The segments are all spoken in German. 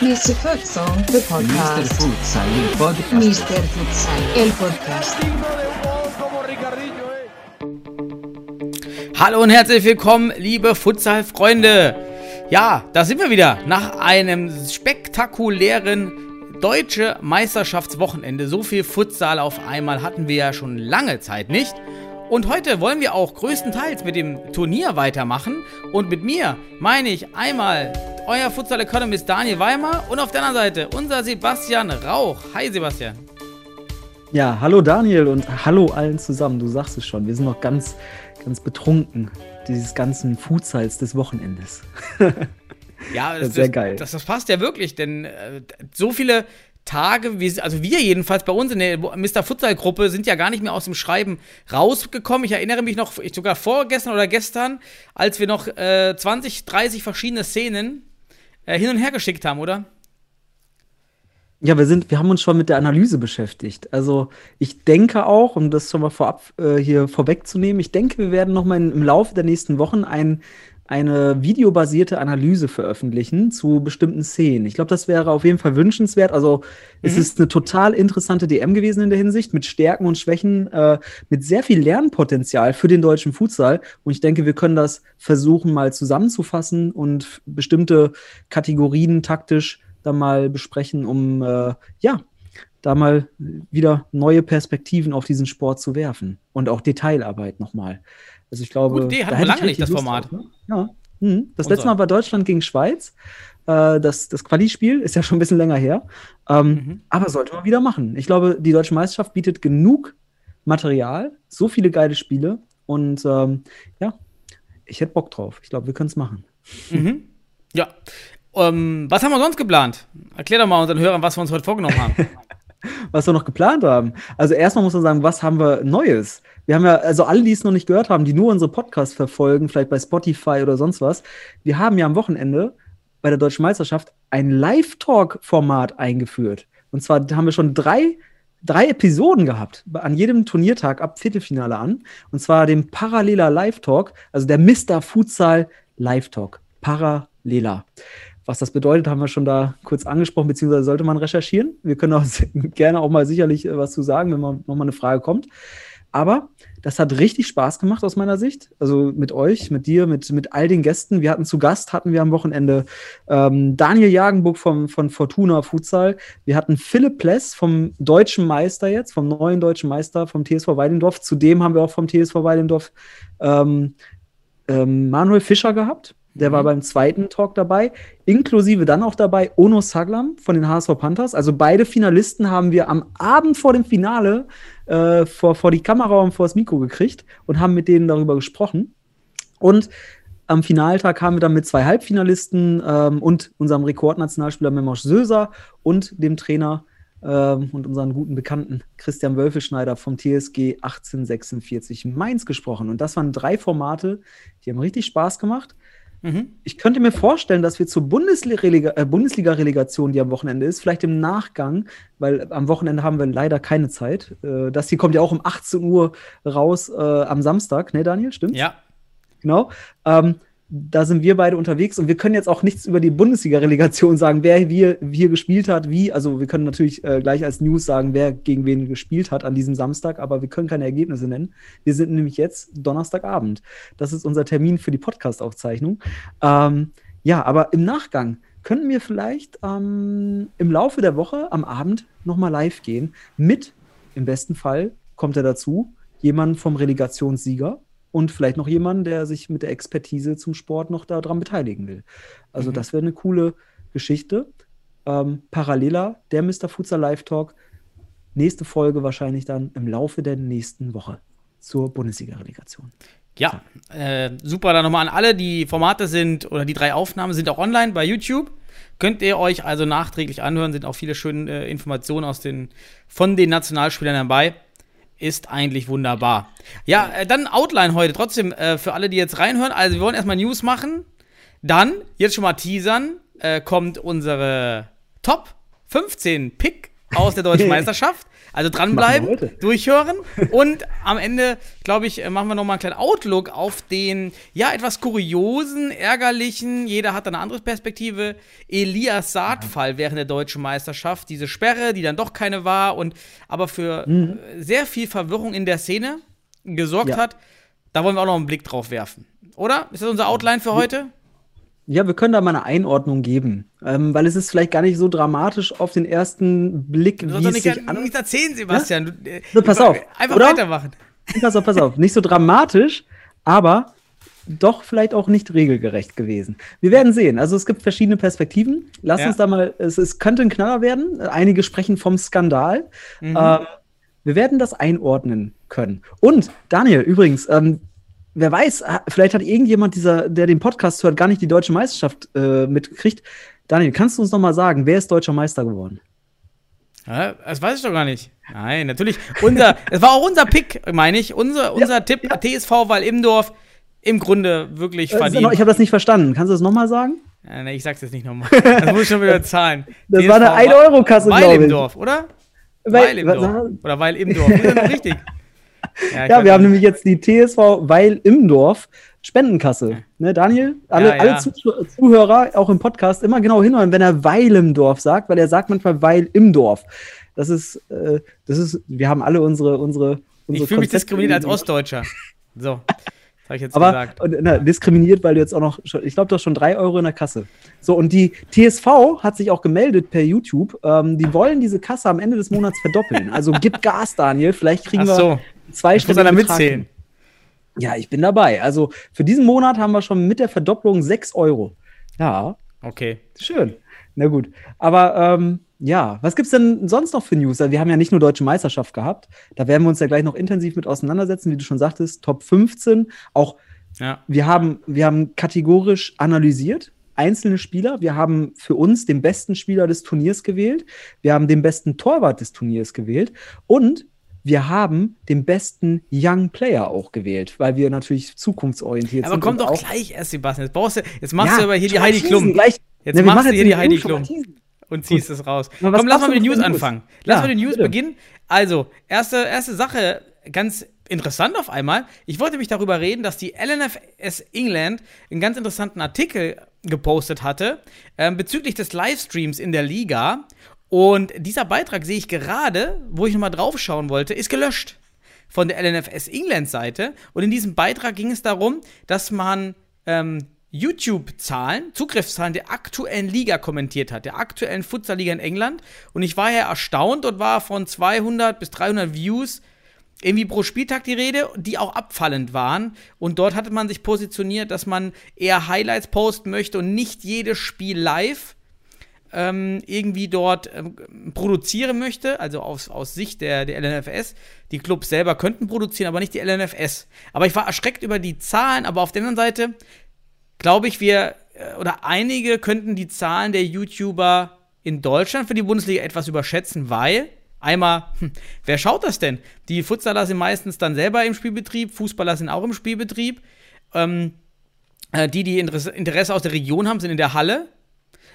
Mr. Futsal, the Mr. podcast. Futsal, il podcast. Mr. Futsal, el podcast. Hallo und herzlich willkommen, liebe Futsal-Freunde. Ja, da sind wir wieder nach einem spektakulären deutsche Meisterschaftswochenende. So viel Futsal auf einmal hatten wir ja schon lange Zeit nicht. Und heute wollen wir auch größtenteils mit dem Turnier weitermachen. Und mit mir meine ich einmal euer Futsal Economist Daniel Weimer und auf der anderen Seite unser Sebastian Rauch. Hi Sebastian. Ja, hallo Daniel und hallo allen zusammen. Du sagst es schon, wir sind noch ganz, ganz betrunken dieses ganzen Futsals des Wochenendes. Ja, das, Sehr das, geil. Das, das passt ja wirklich, denn äh, so viele Tage, wie, also wir jedenfalls bei uns in der Mr. Futsal-Gruppe sind ja gar nicht mehr aus dem Schreiben rausgekommen. Ich erinnere mich noch, ich sogar vorgestern oder gestern, als wir noch äh, 20, 30 verschiedene Szenen äh, hin und her geschickt haben, oder? Ja, wir sind, wir haben uns schon mit der Analyse beschäftigt. Also ich denke auch, um das schon mal vorab äh, hier vorwegzunehmen, ich denke, wir werden noch mal in, im Laufe der nächsten Wochen ein, eine videobasierte Analyse veröffentlichen zu bestimmten Szenen. Ich glaube, das wäre auf jeden Fall wünschenswert. Also es Mhm. ist eine total interessante DM gewesen in der Hinsicht, mit Stärken und Schwächen, äh, mit sehr viel Lernpotenzial für den deutschen Futsal. Und ich denke, wir können das versuchen, mal zusammenzufassen und bestimmte Kategorien taktisch dann mal besprechen, um äh, ja, da mal wieder neue Perspektiven auf diesen Sport zu werfen und auch Detailarbeit nochmal. Also ich glaube, Gute Idee, hatten da wir lange nicht, das Lust Format. drauf, ne? Ja. Mhm. Das Unser. letzte Mal war Deutschland gegen Schweiz. Äh, das das Quali-Spiel ist ja schon ein bisschen länger her. Ähm, Mhm. Aber sollte man wieder machen. Ich glaube, die deutsche Meisterschaft bietet genug Material, so viele geile Spiele und ähm, ja, ich hätte Bock drauf. Ich glaube, wir können es machen. Mhm. Ja. Ähm, was haben wir sonst geplant? Erklär doch mal unseren Hörern, was wir uns heute vorgenommen haben. was wir noch geplant haben. Also erstmal muss man sagen, was haben wir Neues? Wir haben ja, also alle, die es noch nicht gehört haben, die nur unsere Podcasts verfolgen, vielleicht bei Spotify oder sonst was, wir haben ja am Wochenende bei der Deutschen Meisterschaft ein Live-Talk-Format eingeführt. Und zwar haben wir schon drei, drei Episoden gehabt, an jedem Turniertag ab Viertelfinale an. Und zwar dem Parallela Live-Talk, also der Mr. Futsal Live-Talk. Parallela. Was das bedeutet, haben wir schon da kurz angesprochen, beziehungsweise sollte man recherchieren. Wir können auch gerne auch mal sicherlich äh, was zu sagen, wenn mal nochmal eine Frage kommt. Aber das hat richtig Spaß gemacht aus meiner Sicht. Also mit euch, mit dir, mit, mit all den Gästen. Wir hatten zu Gast, hatten wir am Wochenende ähm, Daniel Jagenburg vom, von Fortuna Futsal. Wir hatten Philipp Pless vom deutschen Meister jetzt, vom neuen deutschen Meister vom TSV Weidendorf. Zudem haben wir auch vom TSV Weidendorf ähm, ähm, Manuel Fischer gehabt. Der war beim zweiten Talk dabei, inklusive dann auch dabei Ono Saglam von den HSV Panthers. Also beide Finalisten haben wir am Abend vor dem Finale äh, vor, vor die Kamera und vor das Mikro gekriegt und haben mit denen darüber gesprochen. Und am Finaltag haben wir dann mit zwei Halbfinalisten ähm, und unserem Rekordnationalspieler Memosch Söser und dem Trainer ähm, und unseren guten Bekannten Christian Wölfelschneider vom TSG 1846 Mainz gesprochen. Und das waren drei Formate, die haben richtig Spaß gemacht. Mhm. Ich könnte mir vorstellen, dass wir zur Bundesliga- äh, Bundesliga-Relegation, die am Wochenende ist, vielleicht im Nachgang, weil am Wochenende haben wir leider keine Zeit. Äh, das hier kommt ja auch um 18 Uhr raus äh, am Samstag, ne, Daniel? Stimmt? Ja. Genau. Ähm, da sind wir beide unterwegs und wir können jetzt auch nichts über die Bundesliga-Relegation sagen, wer wir, hier gespielt hat, wie. Also wir können natürlich äh, gleich als News sagen, wer gegen wen gespielt hat an diesem Samstag, aber wir können keine Ergebnisse nennen. Wir sind nämlich jetzt Donnerstagabend. Das ist unser Termin für die Podcast-Aufzeichnung. Ähm, ja, aber im Nachgang könnten wir vielleicht ähm, im Laufe der Woche am Abend nochmal live gehen mit, im besten Fall kommt er dazu, jemand vom Relegationssieger und vielleicht noch jemanden, der sich mit der Expertise zum Sport noch daran beteiligen will. Also Mhm. das wäre eine coole Geschichte. Ähm, paralleler, der Mr. Futsal Live Talk. Nächste Folge wahrscheinlich dann im Laufe der nächsten Woche zur Bundesliga-Relegation. Ja, äh, super. Dann nochmal an alle, die Formate sind oder die drei Aufnahmen sind auch online bei YouTube. Könnt ihr euch also nachträglich anhören, sind auch viele schöne äh, Informationen aus den, von den Nationalspielern dabei. Ist eigentlich wunderbar. Ja, äh, dann Outline heute trotzdem äh, für alle, die jetzt reinhören. Also, wir wollen erstmal News machen. Dann, jetzt schon mal teasern, äh, kommt unsere Top 15 Pick aus der deutschen Meisterschaft. Also dranbleiben, durchhören und am Ende, glaube ich, äh, machen wir nochmal einen kleinen Outlook auf den, ja, etwas kuriosen, ärgerlichen, jeder hat eine andere Perspektive, Elias Saad-Fall während der deutschen Meisterschaft. Diese Sperre, die dann doch keine war und aber für Mhm. äh, sehr viel Verwirrung in der Szene gesorgt Ja. hat. Da wollen wir auch noch einen Blick drauf werfen. Oder? Ist das unser Outline für heute? Ja, wir können da mal eine Einordnung geben, ähm, weil es ist vielleicht gar nicht so dramatisch auf den ersten Blick, Du wie es nicht, sich an nichts erzählen, Sebastian. Du, äh, So, pass auf, Einfach oder? weitermachen. Pass auf, pass auf. Nicht so dramatisch, aber doch vielleicht auch nicht regelgerecht gewesen. Wir werden sehen. Also es gibt verschiedene Perspektiven. Lass Ja. uns da mal, es, es könnte ein Knaller werden. Einige sprechen vom Skandal. Mhm. Ähm, wir werden das einordnen können. Und Daniel, übrigens, ähm, wer weiß, vielleicht hat irgendjemand, dieser, der den Podcast hört, gar nicht die deutsche Meisterschaft äh, mitgekriegt. Daniel, kannst du uns noch mal sagen, wer ist deutscher Meister geworden? Ja, das weiß ich doch gar nicht. Nein, natürlich. Unser, es war auch unser Pick, meine ich. Unser, unser Tipp, TSV Weil Imdorf, im Grunde wirklich Äh, verdient. noch- ich habe das nicht verstanden. Kannst du das noch mal sagen? Ja, nee, ich sag's jetzt nicht nochmal. Das muss ich schon wieder zahlen. Das TSV war eine 1-Euro-Kasse, Weil glaube im ich. Dorf, oder? Weil- Weil im Dorf. Oder Weil im Dorf. Ist das richtig? Ja, weiß wir haben nämlich jetzt die TSV Weil im Dorf Spendenkasse. Ne, Daniel, alle, Ja, ja. alle Zuh- Zuhörer, auch im Podcast, immer genau hinhören, wenn er Weil im Dorf sagt, weil er sagt manchmal Weil im Dorf. Das ist, äh, das ist, wir haben alle unsere, unsere, unsere Ich fühle mich diskriminiert als Ostdeutscher. So, habe ich jetzt Aber gesagt. na, diskriminiert, weil du jetzt auch noch, ich glaube, du hast schon drei Euro in der Kasse. So, und die TSV hat sich auch gemeldet per YouTube. Ähm, die wollen diese Kasse am Ende des Monats verdoppeln. Also gib Gas, Daniel. Vielleicht kriegen Ach wir so, zwei ich muss einer mitzählen. Ja, ich bin dabei. Also für diesen Monat haben wir schon mit der Verdopplung 6 Euro. Ja, Okay. schön. Na gut. Aber ähm, ja, was gibt's denn sonst noch für News? Also, wir haben ja nicht nur Deutsche Meisterschaft gehabt. Da werden wir uns ja gleich noch intensiv mit auseinandersetzen, wie du schon sagtest. Top 15. Auch Ja. wir haben, wir haben kategorisch analysiert. Einzelne Spieler. Wir haben für uns den besten Spieler des Turniers gewählt. Wir haben den besten Torwart des Turniers gewählt. Und wir haben den besten Young Player auch gewählt, weil wir natürlich zukunftsorientiert Aber sind. komm und doch gleich erst, Sebastian. Jetzt, brauchst du, jetzt machst Ja, du aber hier die Heidi Klum Gleich. Jetzt wir machst du hier die Heidi Klum. und ziehst es raus. Aber Komm, lass mal mit den News anfangen. Lass Ja, mal mit den News bitte. beginnen. Also, erste, erste Sache, ganz interessant auf einmal. Ich wollte mich darüber reden, dass die LNFS England einen ganz interessanten Artikel gepostet hatte ähm, bezüglich des Livestreams in der Liga. Und dieser Beitrag sehe ich gerade, wo ich nochmal drauf schauen wollte, ist gelöscht von der LNFS England Seite. Und in diesem Beitrag ging es darum, dass man ähm, YouTube-Zahlen, Zugriffszahlen der aktuellen Liga kommentiert hat, der aktuellen Futsal-Liga in England. Und ich war ja erstaunt und war von 200 bis 300 Views irgendwie pro Spieltag die Rede, die auch abfallend waren. Und dort hatte man sich positioniert, dass man eher Highlights posten möchte und nicht jedes Spiel live ähm, irgendwie dort ähm, produzieren möchte, also aus, aus Sicht der, der LNFS. Die Clubs selber könnten produzieren, aber nicht die LNFS. Aber ich war erschreckt über die Zahlen, aber auf der anderen Seite glaube ich, wir äh, oder einige könnten die Zahlen der YouTuber in Deutschland für die Bundesliga etwas überschätzen, weil einmal, hm, wer schaut das denn? Die Futsaler sind meistens dann selber im Spielbetrieb, Fußballer sind auch im Spielbetrieb. Ähm, äh, die, die Interesse, Interesse aus der Region haben, sind in der Halle.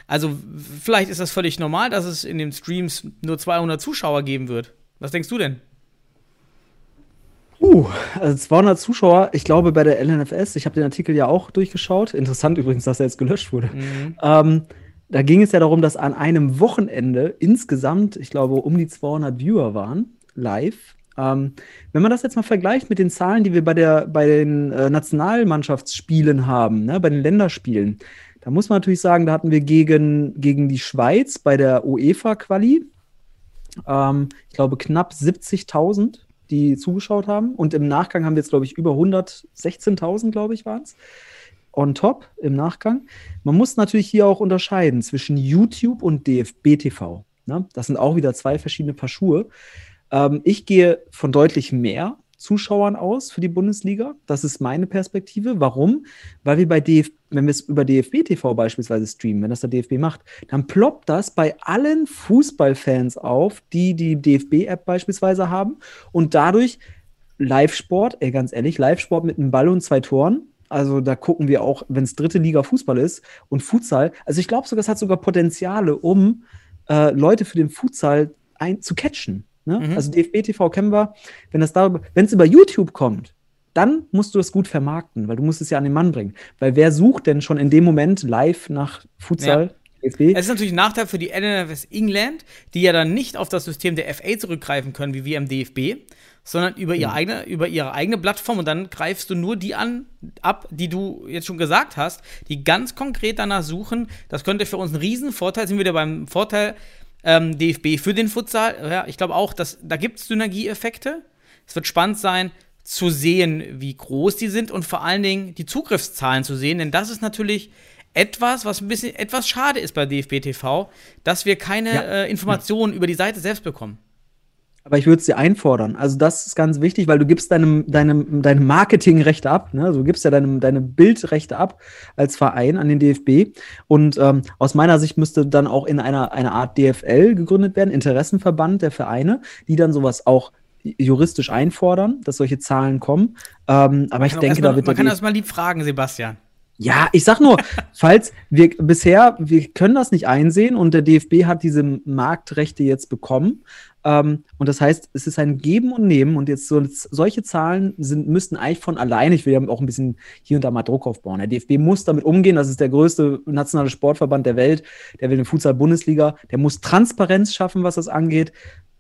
Also vielleicht ist das völlig normal, dass es in den Streams nur 200 Zuschauer geben wird. Was denkst du denn? Uh, also 200 Zuschauer, ich glaube bei der LNFS, ich habe den Artikel ja auch durchgeschaut. Interessant übrigens, dass er jetzt gelöscht wurde. Ähm, da ging es ja darum, dass an einem Wochenende insgesamt, ich glaube, um die 200 Viewer waren, live. Ähm, wenn man das jetzt mal vergleicht mit den Zahlen, die wir bei, der, bei den äh, Nationalmannschaftsspielen haben, ne, bei den Länderspielen, da muss man natürlich sagen, da hatten wir gegen, gegen die Schweiz bei der UEFA-Quali, ähm, ich glaube, knapp 70.000, die zugeschaut haben. Und im Nachgang haben wir jetzt, glaube ich, über 116.000, glaube ich, waren es. On top im Nachgang. Man muss natürlich hier auch unterscheiden zwischen YouTube und DFB TV. Ne? Das sind auch wieder zwei verschiedene Paar Schuhe. Ähm, ich gehe von deutlich mehr Zuschauern aus für die Bundesliga. Das ist meine Perspektive. Warum? Weil wir bei DF wenn wir es über DFB TV beispielsweise streamen, wenn das der DFB macht, dann ploppt das bei allen Fußballfans auf, die die DFB-App beispielsweise haben und dadurch Live-Sport, ey, ganz ehrlich, Live-Sport mit einem Ball und zwei Toren. Also da gucken wir auch, wenn es dritte Liga Fußball ist und Futsal. Also ich glaube sogar, es hat sogar Potenziale, um äh, Leute für den Futsal ein, zu catchen. Ne? Mhm. Also DFB TV kennen wir, wenn das darüber, wenn es über YouTube kommt, dann musst du es gut vermarkten, weil du musst es ja an den Mann bringen. Weil wer sucht denn schon in dem Moment live nach Futsal? DFB? Es ist natürlich ein Nachteil für die NFS England, die ja dann nicht auf das System der FA zurückgreifen können, wie wir im DFB, sondern über ihre, eigene, über ihre eigene Plattform und dann greifst du nur die an, ab, die du jetzt schon gesagt hast, die ganz konkret danach suchen. Das könnte für uns ein Riesenvorteil, sind wir wieder beim Vorteil ähm, DFB für den Futsal. Ja, ich glaube auch, dass da gibt es Synergieeffekte. Es wird spannend sein, zu sehen, wie groß die sind und vor allen Dingen die Zugriffszahlen zu sehen, denn das ist natürlich etwas, was ein bisschen etwas schade ist bei DFB TV, dass wir keine Ja. äh, Informationen über die Seite selbst bekommen. Aber ich würde es dir einfordern. Also das ist ganz wichtig, weil du gibst deinem, deinem, deinem Marketingrechte ab. Ne? Also du gibst ja deinem, deine Bildrechte ab als Verein an den DFB. Und ähm, aus meiner Sicht müsste dann auch in einer, einer Art DFL gegründet werden, Interessenverband der Vereine, die dann sowas auch juristisch einfordern, dass solche Zahlen kommen. Ähm, aber ich denke, mal, da wird man kann DFB das mal lieb fragen, Sebastian. Ja, ich sag nur, falls wir bisher, wir können das nicht einsehen und der DFB hat diese Marktrechte jetzt bekommen. Ähm, und das heißt, es ist ein Geben und Nehmen und jetzt so, solche Zahlen sind, müssten eigentlich von alleine, ich will ja auch ein bisschen hier und da mal Druck aufbauen. Der DFB muss damit umgehen, das ist der größte nationale Sportverband der Welt, der will eine Futsal-Bundesliga, der muss Transparenz schaffen, was das angeht.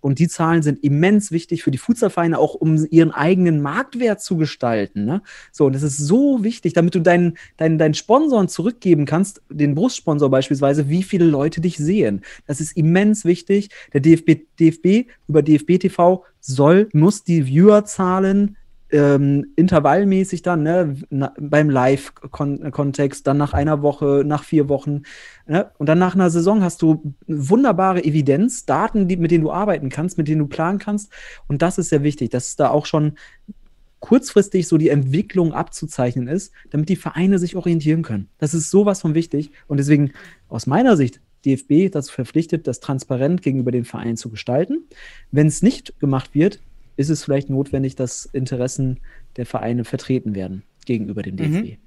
Und die Zahlen sind immens wichtig für die Futsalvereine, auch um ihren eigenen Marktwert zu gestalten. Ne? So, und das ist so wichtig, damit du deinen, deinen, deinen Sponsoren zurückgeben kannst, den Brustsponsor beispielsweise, wie viele Leute dich sehen. Das ist immens wichtig. Der DFB, DFB über DFB TV soll, muss die Viewerzahlen ähm, intervallmäßig dann, ne, na, beim Live-Kontext, dann nach einer Woche, nach vier Wochen, ne, und dann nach einer Saison hast du wunderbare Evidenz, Daten, die, mit denen du arbeiten kannst, mit denen du planen kannst. Und das ist sehr wichtig, dass da auch schon kurzfristig so die Entwicklung abzuzeichnen ist, damit die Vereine sich orientieren können. Das ist sowas von wichtig. Und deswegen aus meiner Sicht DFB dazu verpflichtet, das transparent gegenüber den Vereinen zu gestalten. Wenn es nicht gemacht wird, ist es vielleicht notwendig, dass Interessen der Vereine vertreten werden gegenüber dem DFB.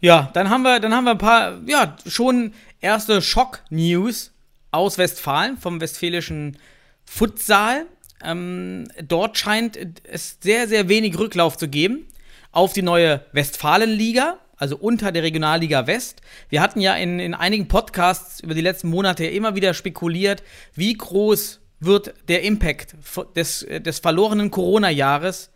Ja, dann haben wir, dann haben wir ein paar, ja, schon erste Schock-News aus Westfalen, vom westfälischen Futsal. Ähm, dort scheint es sehr, sehr wenig Rücklauf zu geben auf die neue Westfalenliga, also unter der Regionalliga West. Wir hatten ja in, in einigen Podcasts über die letzten Monate immer wieder spekuliert, wie groß wird der Impact des, des verlorenen Corona-Jahres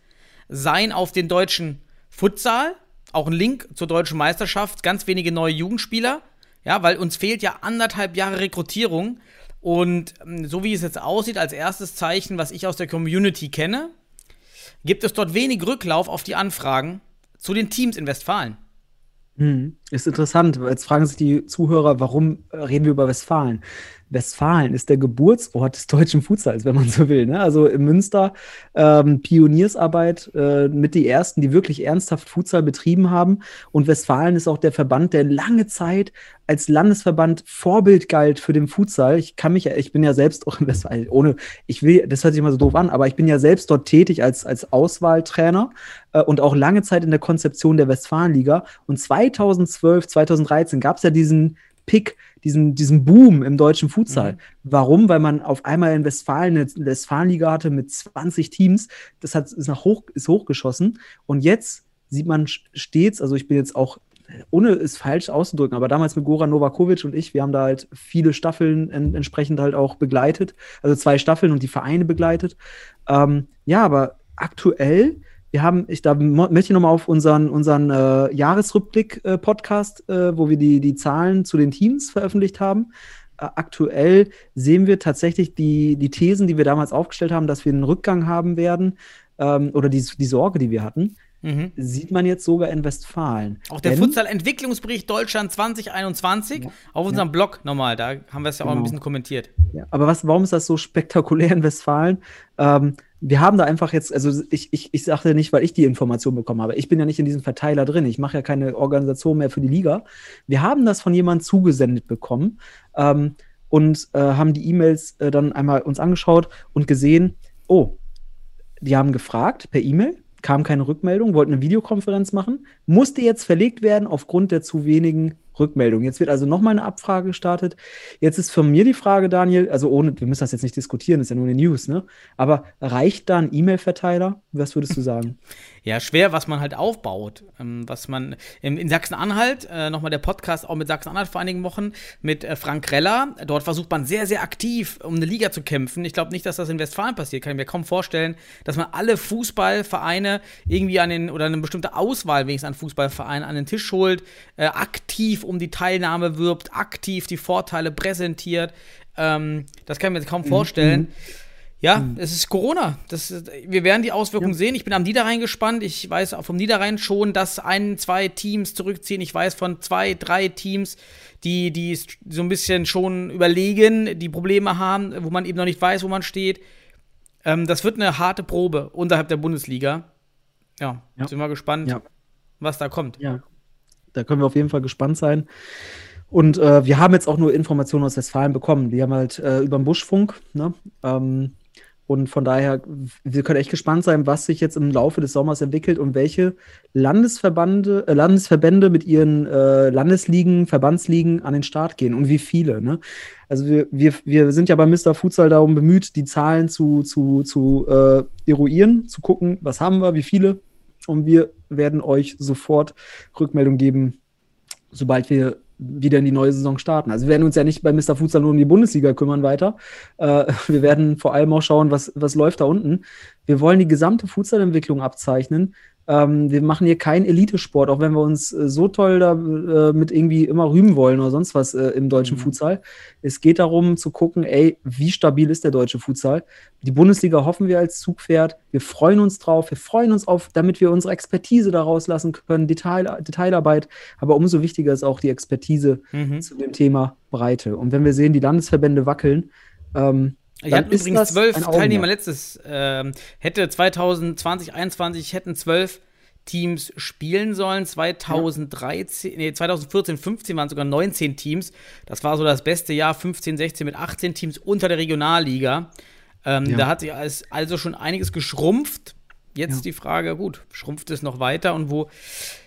sein auf den deutschen Futsal. Auch ein Link zur deutschen Meisterschaft, ganz wenige neue Jugendspieler. Ja, weil uns fehlt ja anderthalb Jahre Rekrutierung. Und ähm, so wie es jetzt aussieht, als erstes Zeichen, was ich aus der Community kenne, gibt es dort wenig Rücklauf auf die Anfragen zu den Teams in Westfalen. Hm, Ist interessant. Jetzt fragen sich die Zuhörer, warum äh, reden wir über Westfalen? Westfalen ist der Geburtsort des deutschen Futsals, wenn man so will. Ne? Also in Münster ähm, Pioniersarbeit äh, mit die ersten, die wirklich ernsthaft Futsal betrieben haben. Und Westfalen ist auch der Verband, der lange Zeit als Landesverband Vorbild galt für den Futsal. Ich kann mich, ich bin ja selbst auch in Westfalen, ohne, ich will, das hört sich immer so doof an, aber ich bin ja selbst dort tätig als, als Auswahltrainer äh, und auch lange Zeit in der Konzeption der Westfalenliga. Und 2012, 2013 gab es ja diesen Pick, diesen, diesen Boom im deutschen Futsal. Mhm. Warum? Weil man auf einmal in Westfalen eine Westfalenliga hatte mit 20 Teams. Das hat, ist, nach hoch, ist hochgeschossen. Und jetzt sieht man stets, also ich bin jetzt auch, ohne es falsch auszudrücken, aber damals mit Goran Novakovic und ich, wir haben da halt viele Staffeln en entsprechend halt auch begleitet. Also zwei Staffeln und die Vereine begleitet. Ähm, ja, aber aktuell wir haben, ich da möchte ich nochmal auf unseren, unseren äh, Jahresrückblick-Podcast, äh, wo wir die, die Zahlen zu den Teams veröffentlicht haben. Äh, aktuell sehen wir tatsächlich die, die Thesen, die wir damals aufgestellt haben, dass wir einen Rückgang haben werden, ähm, oder die, die Sorge, die wir hatten, Mhm. sieht man jetzt sogar in Westfalen. Auch der Futsal-Entwicklungsbericht Deutschland 2021 Ja. auf unserem Blog nochmal, da haben wir es ja auch ein Genau. bisschen kommentiert. Ja, aber was, warum ist das so spektakulär in Westfalen? Ähm, wir haben da einfach jetzt, also ich, ich, ich sage nicht, weil ich die Information bekommen habe. Ich bin ja nicht in diesem Verteiler drin. Ich mache ja keine Organisation mehr für die Liga. Wir haben das von jemandem zugesendet bekommen ähm, und äh, haben die E-Mails äh, dann einmal uns angeschaut und gesehen, oh, die haben gefragt per E-Mail, kam keine Rückmeldung, wollten eine Videokonferenz machen, musste jetzt verlegt werden aufgrund der zu wenigen Rückmeldung. Jetzt wird also nochmal eine Abfrage gestartet. Jetzt ist von mir die Frage, Daniel, also ohne, wir müssen das jetzt nicht diskutieren, ist ja nur eine News, ne? Aber reicht da ein E-Mail-Verteiler? Was würdest du sagen? Ja, schwer, was man halt aufbaut. Ähm, was man in, Sachsen-Anhalt, äh, nochmal der Podcast auch mit Sachsen-Anhalt vor einigen Wochen mit äh, Frank Reller. Dort versucht man sehr, sehr aktiv, um eine Liga zu kämpfen. Ich glaube nicht, dass das in Westfalen passiert. Kann ich mir kaum vorstellen, dass man alle Fußballvereine irgendwie an den, oder eine bestimmte Auswahl wenigstens an Fußballvereinen an den Tisch holt, äh, aktiv um die Teilnahme wirbt, aktiv die Vorteile präsentiert. Ähm, das kann ich mir kaum vorstellen. Mhm. Ja, mhm. es ist Corona. Das, wir werden die Auswirkungen ja. sehen. Ich bin am Niederrhein gespannt. Ich weiß auch vom Niederrhein schon, dass ein, zwei Teams zurückziehen. Ich weiß von zwei, drei Teams, die, die so ein bisschen schon überlegen, die Probleme haben, wo man eben noch nicht weiß, wo man steht. Ähm, das wird eine harte Probe unterhalb der Bundesliga. Ja, ja. sind wir gespannt, ja. was da kommt. Ja, da können wir auf jeden Fall gespannt sein. Und äh, wir haben jetzt auch nur Informationen aus Westfalen bekommen. Die haben halt äh, über den Buschfunk, ne? Ähm, und von daher, wir können echt gespannt sein, was sich jetzt im Laufe des Sommers entwickelt und welche Landesverbände, äh, Landesverbände mit ihren äh, Landesligen, Verbandsligen an den Start gehen und wie viele. Ne? Also wir, wir, wir sind ja bei Mr. Futsal darum bemüht, die Zahlen zu, zu, zu äh, eruieren, zu gucken, was haben wir, wie viele. Und wir werden euch sofort Rückmeldung geben, sobald wir wieder in die neue Saison starten. Also wir werden uns ja nicht bei Mr. Futsal nur um die Bundesliga kümmern weiter. Äh, wir werden vor allem auch schauen, was, was läuft da unten. Wir wollen die gesamte Futsalentwicklung abzeichnen. Ähm, wir machen hier keinen Elitesport, auch wenn wir uns äh, so toll da äh, mit irgendwie immer rühmen wollen oder sonst was äh, im deutschen mhm. Futsal. Es geht darum zu gucken, ey, wie stabil ist der deutsche Futsal? Die Bundesliga hoffen wir als Zugpferd. Wir freuen uns drauf. Wir freuen uns auf, damit wir unsere Expertise daraus lassen können, Detail, Detailarbeit. Aber umso wichtiger ist auch die Expertise mhm. zu dem Thema Breite. Und wenn wir sehen, die Landesverbände wackeln, ähm, ich hatte übrigens zwölf Teilnehmer letztes, ähm, hätte 2020, 2021 hätten zwölf Teams spielen sollen. 2013, ja. nee, 2014, 15 waren sogar 19 Teams. Das war so das beste Jahr, 15, 16 mit 18 Teams unter der Regionalliga. Ähm, ja. Da hat sich also schon einiges geschrumpft. Jetzt ja. die Frage, gut, schrumpft es noch weiter und wo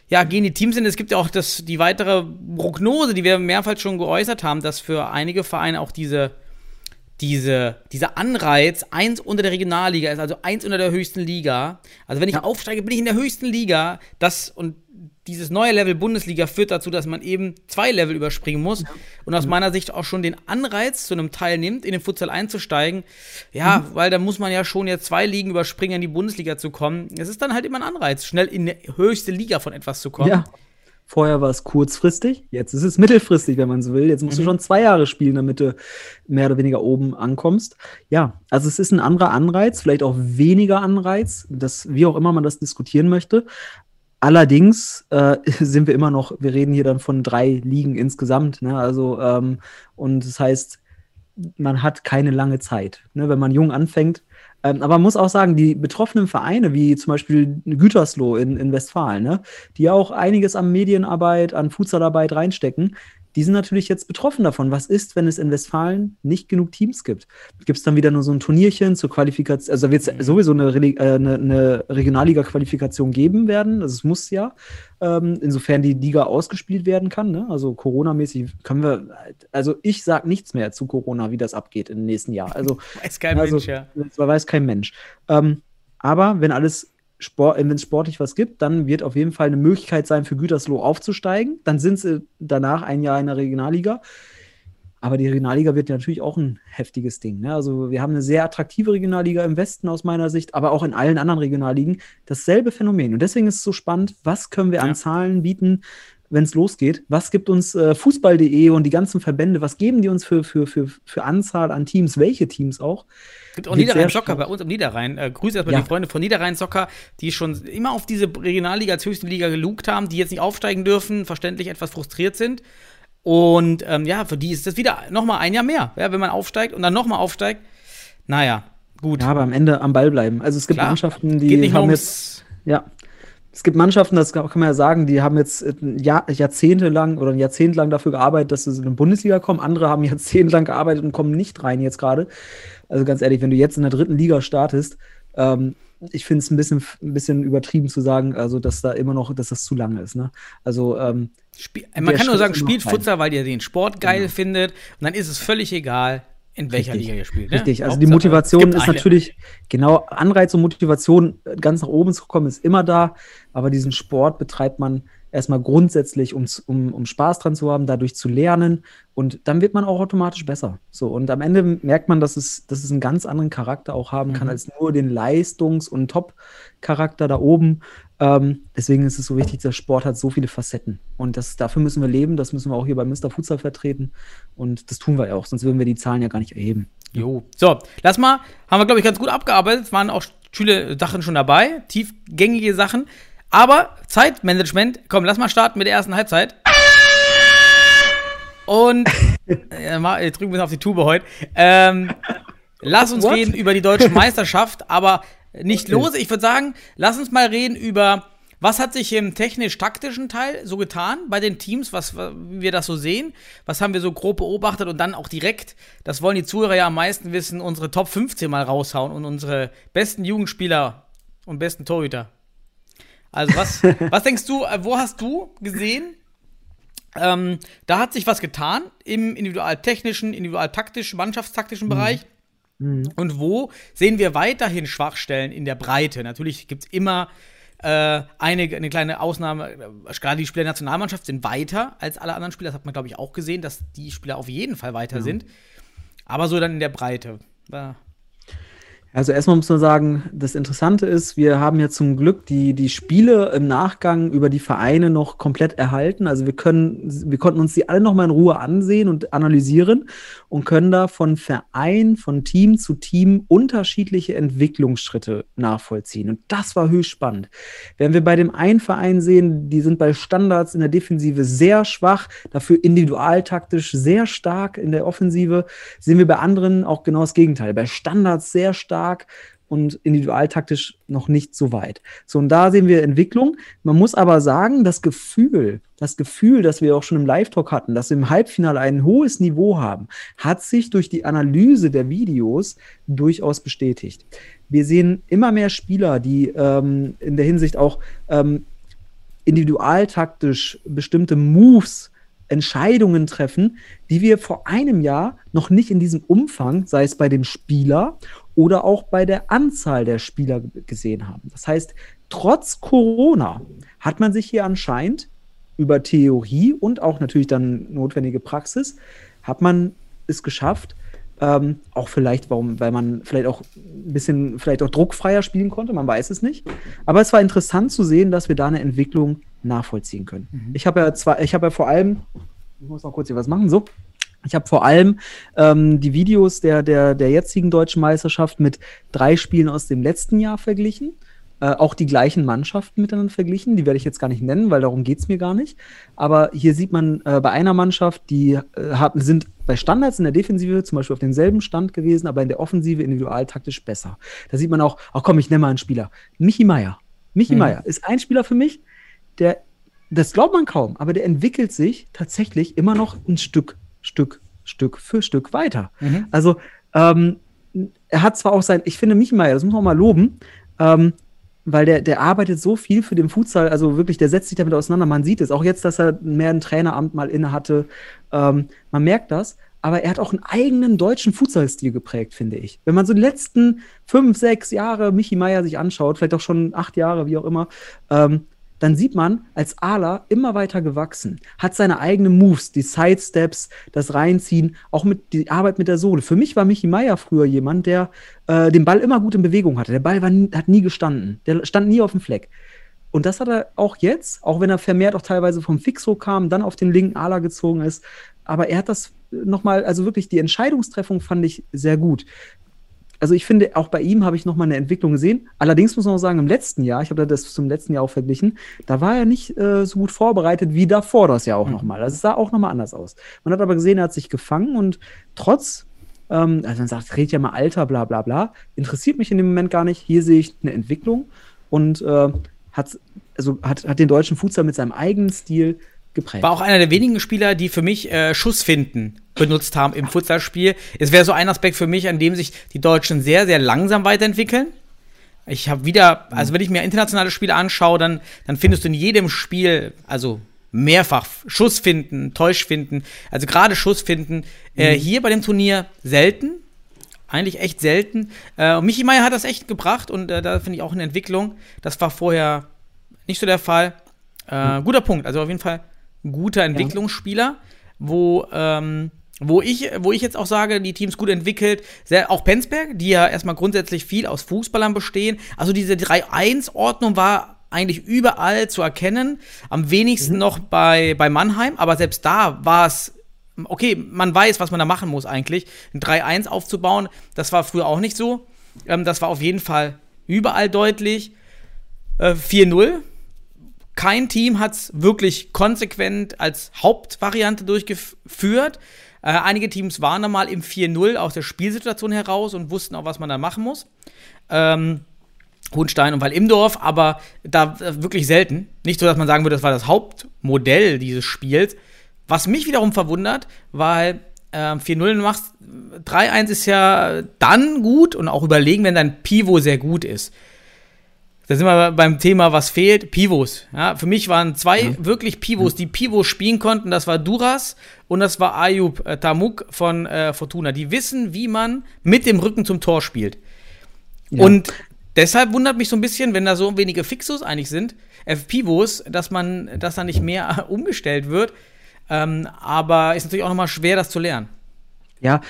ja, gehen die Teams hin? Es gibt ja auch das, die weitere Prognose, die wir mehrfach schon geäußert haben, dass für einige Vereine auch diese diese, dieser Anreiz, eins unter der Regionalliga ist, also eins unter der höchsten Liga. Also wenn ich ja. aufsteige, bin ich in der höchsten Liga. Das und dieses neue Level Bundesliga führt dazu, dass man eben zwei Level überspringen muss ja. und aus meiner Sicht auch schon den Anreiz zu einem Teil nimmt, in den Futsal einzusteigen. Ja, mhm. weil da muss man ja schon jetzt zwei Ligen überspringen, in die Bundesliga zu kommen. Es ist dann halt immer ein Anreiz, schnell in die höchste Liga von etwas zu kommen. Ja. Vorher war es kurzfristig, jetzt ist es mittelfristig, wenn man so will. Jetzt musst mhm. du schon zwei Jahre spielen, damit du mehr oder weniger oben ankommst. Ja, also es ist ein anderer Anreiz, vielleicht auch weniger Anreiz, das, wie auch immer man das diskutieren möchte. Allerdings äh, sind wir immer noch, wir reden hier dann von drei Ligen insgesamt. Ne? Also, ähm, und das heißt, man hat keine lange Zeit. Ne? Wenn man jung anfängt, ähm, aber man muss auch sagen, die betroffenen Vereine, wie zum Beispiel Gütersloh in, in Westfalen, ne, die auch einiges an Medienarbeit, an Futsalarbeit reinstecken, die sind natürlich jetzt betroffen davon. Was ist, wenn es in Westfalen nicht genug Teams gibt? Gibt es dann wieder nur so ein Turnierchen zur Qualifikation? Also wird es mhm. sowieso eine, äh, eine, eine Regionalliga-Qualifikation geben werden. Also es muss ja, ähm, insofern die Liga ausgespielt werden kann. Ne? Also Corona-mäßig können wir, also ich sage nichts mehr zu Corona, wie das abgeht im nächsten Jahr. Also weiß kein also, Mensch, ja. Weiß kein Mensch. Ähm, aber wenn alles Sport, wenn es sportlich was gibt, dann wird auf jeden Fall eine Möglichkeit sein, für Gütersloh aufzusteigen. Dann sind sie danach ein Jahr in der Regionalliga. Aber die Regionalliga wird natürlich auch ein heftiges Ding. Ne? Also wir haben eine sehr attraktive Regionalliga im Westen aus meiner Sicht, aber auch in allen anderen Regionalligen dasselbe Phänomen. Und deswegen ist es so spannend, was können wir ja. an Zahlen bieten, wenn es losgeht? Was gibt uns äh, Fußball.de und die ganzen Verbände, was geben die uns für, für, für, für Anzahl an Teams, welche Teams auch? gibt auch Niederrhein Soccer bei uns im Niederrhein. Äh, Grüße erstmal ja. die Freunde von Niederrhein Soccer, die schon immer auf diese Regionalliga als höchste Liga gelugt haben, die jetzt nicht aufsteigen dürfen, verständlich etwas frustriert sind. Und ähm, ja, für die ist das wieder nochmal ein Jahr mehr, ja, wenn man aufsteigt und dann nochmal aufsteigt. Naja, gut. Ja, aber am Ende am Ball bleiben. Also es gibt Klar. Mannschaften, die Geht nicht haben jetzt, ja, es gibt Mannschaften, das kann man ja sagen, die haben jetzt Jahr, jahrzehntelang oder ein Jahrzehnt lang dafür gearbeitet, dass sie in die Bundesliga kommen. Andere haben jahrzehntelang gearbeitet und kommen nicht rein jetzt gerade. Also ganz ehrlich, wenn du jetzt in der dritten Liga startest, ähm, ich finde es ein bisschen, ein bisschen übertrieben zu sagen, also dass da immer noch, dass das zu lange ist. Ne? Also ähm, man kann nur Schritt sagen, ist noch spielt. Futsal, weil ihr den Sport geil Genau. findet. Und dann ist es völlig egal, in welcher Richtig. Liga ihr spielt. Ne? Richtig, also die Hauptsache, Motivation es gibt ist eine. natürlich, genau, Anreiz und Motivation, äh, ganz nach oben zu kommen, ist immer da, aber diesen Sport betreibt man erstmal grundsätzlich, um, um, um Spaß dran zu haben, dadurch zu lernen und dann wird man auch automatisch besser. So, und am Ende merkt man, dass es, dass es einen ganz anderen Charakter auch haben kann, Mhm. als nur den Leistungs- und Top-Charakter da oben. Ähm, deswegen ist es so wichtig, der Sport hat so viele Facetten. Und das, dafür müssen wir leben, das müssen wir auch hier bei Mr. Futsal vertreten. Und das tun wir ja auch, sonst würden wir die Zahlen ja gar nicht erheben. Jo. So, lass mal, haben wir, glaube ich, ganz gut abgearbeitet. Es waren auch schöne Sachen schon dabei, tiefgängige Sachen. Aber Zeitmanagement, komm, lass mal starten mit der ersten Halbzeit. Und äh, mal, drücken wir auf die Tube heute. Ähm, lass uns What? reden über die deutsche Meisterschaft, aber nicht los. Ich würde sagen, lass uns mal reden über, was hat sich im technisch-taktischen Teil so getan bei den Teams, was, wie wir das so sehen, was haben wir so grob beobachtet und dann auch direkt, das wollen die Zuhörer ja am meisten wissen, unsere Top 15 mal raushauen und unsere besten Jugendspieler und besten Torhüter. Also was, was denkst du, äh, wo hast du gesehen, ähm, da hat sich was getan im individualtechnischen, individualtaktischen, mannschaftstaktischen Bereich. Und wo sehen wir weiterhin Schwachstellen in der Breite? Natürlich gibt es immer äh, eine, eine kleine Ausnahme. äh, Gerade die Spieler der Nationalmannschaft sind weiter als alle anderen Spieler. Das hat man, glaube ich, auch gesehen, dass die Spieler auf jeden Fall weiter sind. Aber so dann in der Breite. Ja. Also erstmal muss man sagen, das Interessante ist, wir haben ja zum Glück die, die Spiele im Nachgang über die Vereine noch komplett erhalten. Also wir können, wir konnten uns die alle noch mal in Ruhe ansehen und analysieren und können da von Verein, von Team zu Team unterschiedliche Entwicklungsschritte nachvollziehen. Und das war höchst spannend. Während wir bei dem einen Verein sehen, die sind bei Standards in der Defensive sehr schwach, dafür individualtaktisch sehr stark in der Offensive, sehen wir bei anderen auch genau das Gegenteil. Bei Standards sehr stark und individualtaktisch noch nicht so weit. So, und da sehen wir Entwicklung. Man muss aber sagen, das Gefühl, das Gefühl, das wir auch schon im Live-Talk hatten, dass wir im Halbfinale ein hohes Niveau haben, hat sich durch die Analyse der Videos durchaus bestätigt. Wir sehen immer mehr Spieler, die ähm, in der Hinsicht auch ähm, individualtaktisch bestimmte Moves Entscheidungen treffen, die wir vor einem Jahr noch nicht in diesem Umfang, sei es bei dem Spieler oder auch bei der Anzahl der Spieler gesehen haben. Das heißt, trotz Corona hat man sich hier anscheinend über Theorie und auch natürlich dann notwendige Praxis, hat man es geschafft, ähm, auch vielleicht, warum, weil man vielleicht auch ein bisschen, vielleicht auch druckfreier spielen konnte, man weiß es nicht. Aber es war interessant zu sehen, dass wir da eine Entwicklung nachvollziehen können. Ich habe ja zwar, ich habe ja vor allem, ich muss noch kurz hier was machen, so. Ich habe vor allem ähm, die Videos der, der, der jetzigen deutschen Meisterschaft mit drei Spielen aus dem letzten Jahr verglichen. Äh, auch die gleichen Mannschaften miteinander verglichen. Die werde ich jetzt gar nicht nennen, weil darum geht es mir gar nicht. Aber hier sieht man äh, bei einer Mannschaft, die äh, haben, sind bei Standards in der Defensive zum Beispiel auf demselben Stand gewesen, aber in der Offensive individualtaktisch besser. Da sieht man auch, ach komm, ich nenne mal einen Spieler. Michi Meier. Michi Mhm. Meier ist ein Spieler für mich, der, das glaubt man kaum, aber der entwickelt sich tatsächlich immer noch ein Stück, Stück, Stück für Stück weiter. Mhm. Also, ähm, er hat zwar auch sein, ich finde Michi Meier, das muss man mal loben, ähm, weil der, der arbeitet so viel für den Futsal, also wirklich, der setzt sich damit auseinander. Man sieht es, auch jetzt, dass er mehr ein Traineramt mal inne hatte. Ähm, man merkt das, aber er hat auch einen eigenen deutschen Futsalstil geprägt, finde ich. Wenn man so die letzten fünf, sechs Jahre Michi Meier sich anschaut, vielleicht auch schon acht Jahre, wie auch immer, ähm, dann sieht man als Ala immer weiter gewachsen, hat seine eigenen Moves, die Sidesteps, das Reinziehen, auch mit die Arbeit mit der Sohle. Für mich war Michi Meier früher jemand, der äh, den Ball immer gut in Bewegung hatte. Der Ball war hat nie gestanden, der stand nie auf dem Fleck. Und das hat er auch jetzt, auch wenn er vermehrt auch teilweise vom Fixo kam, dann auf den linken Ala gezogen ist. Aber er hat das nochmal, also wirklich die Entscheidungstreffung fand ich sehr gut also ich finde, auch bei ihm habe ich noch mal eine Entwicklung gesehen. Allerdings muss man auch sagen, im letzten Jahr, ich habe das zum letzten Jahr auch verglichen, da war er nicht äh, so gut vorbereitet wie davor das Jahr auch noch mal. Also es sah auch noch mal anders aus. Man hat aber gesehen, er hat sich gefangen und trotz, ähm, also man sagt, redet ja mal Alter, bla bla bla, interessiert mich in dem Moment gar nicht. Hier sehe ich eine Entwicklung und äh, hat, also hat, hat den deutschen Futsal mit seinem eigenen Stil geprägt. War auch einer der wenigen Spieler, die für mich äh, Schussfinden benutzt haben im Futsalspiel. Es wäre so ein Aspekt für mich, an dem sich die Deutschen sehr, sehr langsam weiterentwickeln. Ich habe wieder, also wenn ich mir internationale Spiele anschaue, dann, dann findest du in jedem Spiel, also mehrfach Schuss finden, Täusch finden, also gerade Schuss finden. Äh, hier bei dem Turnier selten, eigentlich echt selten. Äh, und Michi Meier hat das echt gebracht und äh, da finde ich auch eine Entwicklung. Das war vorher nicht so der Fall. Äh, Guter Punkt, also auf jeden Fall guter Entwicklungsspieler, wo, ähm, wo, ich, wo ich jetzt auch sage, die Teams gut entwickelt. Sehr, auch Penzberg, die ja erstmal grundsätzlich viel aus Fußballern bestehen. Also diese 3-1-Ordnung war eigentlich überall zu erkennen. Am wenigsten noch bei, bei Mannheim, aber selbst da war es okay, man weiß, was man da machen muss eigentlich. Ein 3-1 aufzubauen, das war früher auch nicht so. Ähm, das war auf jeden Fall überall deutlich. Äh, 4-0. Kein Team hat es wirklich konsequent als Hauptvariante durchgeführt. Äh, einige Teams waren da mal im 4-0 aus der Spielsituation heraus und wussten auch, was man da machen muss. Ähm, Hohenstein und Wall-Imdorf, aber da äh, wirklich selten. Nicht so, dass man sagen würde, das war das Hauptmodell dieses Spiels. Was mich wiederum verwundert, weil äh, 4-0 machst, 3-1 ist ja dann gut und auch überlegen, wenn dein Pivot sehr gut ist. Da sind wir beim Thema, was fehlt. Pivots. Ja, für mich waren zwei ja. wirklich Pivots, die Pivots spielen konnten. Das war Duras und das war Ayub äh, Tamuk von äh, Fortuna. Die wissen, wie man mit dem Rücken zum Tor spielt. Ja. Und deshalb wundert mich so ein bisschen, wenn da so wenige Fixos eigentlich sind, äh, Pivots, dass man, dass da nicht mehr umgestellt wird. Ähm, aber ist natürlich auch nochmal schwer, das zu lernen. Ja,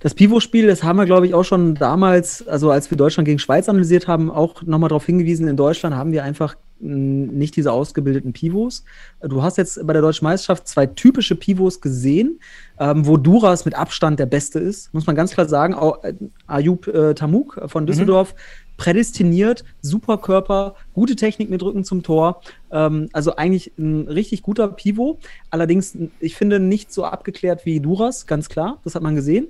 das Pivot-Spiel, das haben wir, glaube ich, auch schon damals, also als wir Deutschland gegen Schweiz analysiert haben, auch nochmal darauf hingewiesen, in Deutschland haben wir einfach nicht diese ausgebildeten Pivots. Du hast jetzt bei der Deutschen Meisterschaft zwei typische Pivots gesehen, ähm, wo Duras mit Abstand der Beste ist, muss man ganz klar sagen. Äh, Ayub äh, Tamuk von mhm. Düsseldorf, mhm prädestiniert, super Körper, gute Technik mit Rücken zum Tor. Ähm, also eigentlich ein richtig guter Pivot. Allerdings, ich finde, nicht so abgeklärt wie Duras, ganz klar. Das hat man gesehen.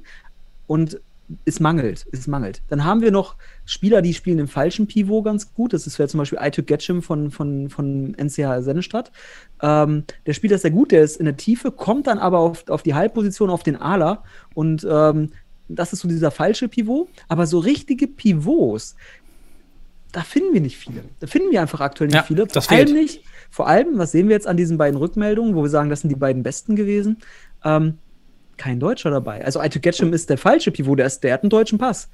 Und es mangelt, es mangelt. Dann haben wir noch Spieler, die spielen im falschen Pivot ganz gut. Das wäre zum Beispiel Aituk Getchim von, von, von NCH Sennestadt. Ähm, der spielt das sehr gut, der ist in der Tiefe, kommt dann aber auf, auf die Halbposition, auf den Ala und ähm, das ist so dieser falsche Pivot. Aber so richtige Pivots, da finden wir nicht viele. Da finden wir einfach aktuell nicht ja, viele. Vor allem nicht. Vor allem, was sehen wir jetzt an diesen beiden Rückmeldungen, wo wir sagen, das sind die beiden besten gewesen? Ähm, kein Deutscher dabei. Also Aito Getchum ist der falsche Pivot, der, ist, der hat einen deutschen Pass.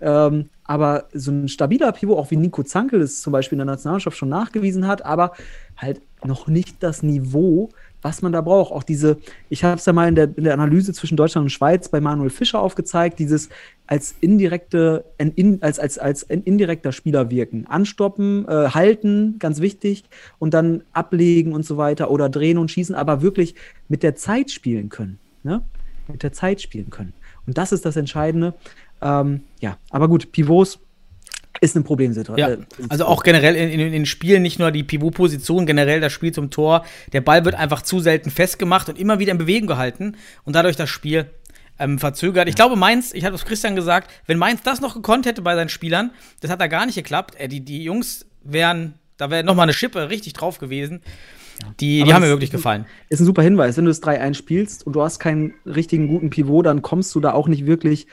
Ähm, aber so ein stabiler Pivot, auch wie Nico Zankel es zum Beispiel in der Nationalmannschaft schon nachgewiesen hat, aber halt noch nicht das Niveau, was man da braucht. Auch diese, ich habe es ja mal in der, in der, Analyse zwischen Deutschland und Schweiz bei Manuel Fischer aufgezeigt, dieses als indirekte, in, als, als, als indirekter Spieler wirken. Anstoppen, äh, halten, ganz wichtig, und dann ablegen und so weiter oder drehen und schießen, aber wirklich mit der Zeit spielen können. Ne? Mit der Zeit spielen können. Und das ist das Entscheidende. Ähm, ja, aber gut, Pivots ist eine Problemsituation. Ja, äh, also auch generell in, in, in Spielen, nicht nur die Pivot-Position, generell das Spiel zum Tor. Der Ball wird einfach zu selten festgemacht und immer wieder in Bewegung gehalten und dadurch das Spiel ähm, verzögert. Ich glaube, Mainz, ich hatte es Christian gesagt, wenn Mainz das noch gekonnt hätte bei seinen Spielern, das hat da gar nicht geklappt. Äh, die, die Jungs wären, da wäre nochmal eine Schippe richtig drauf gewesen. Die, die haben mir wirklich gefallen. Ist ein super Hinweis. Wenn du das 3-1 spielst und du hast keinen richtigen guten Pivot, dann kommst du da auch nicht wirklich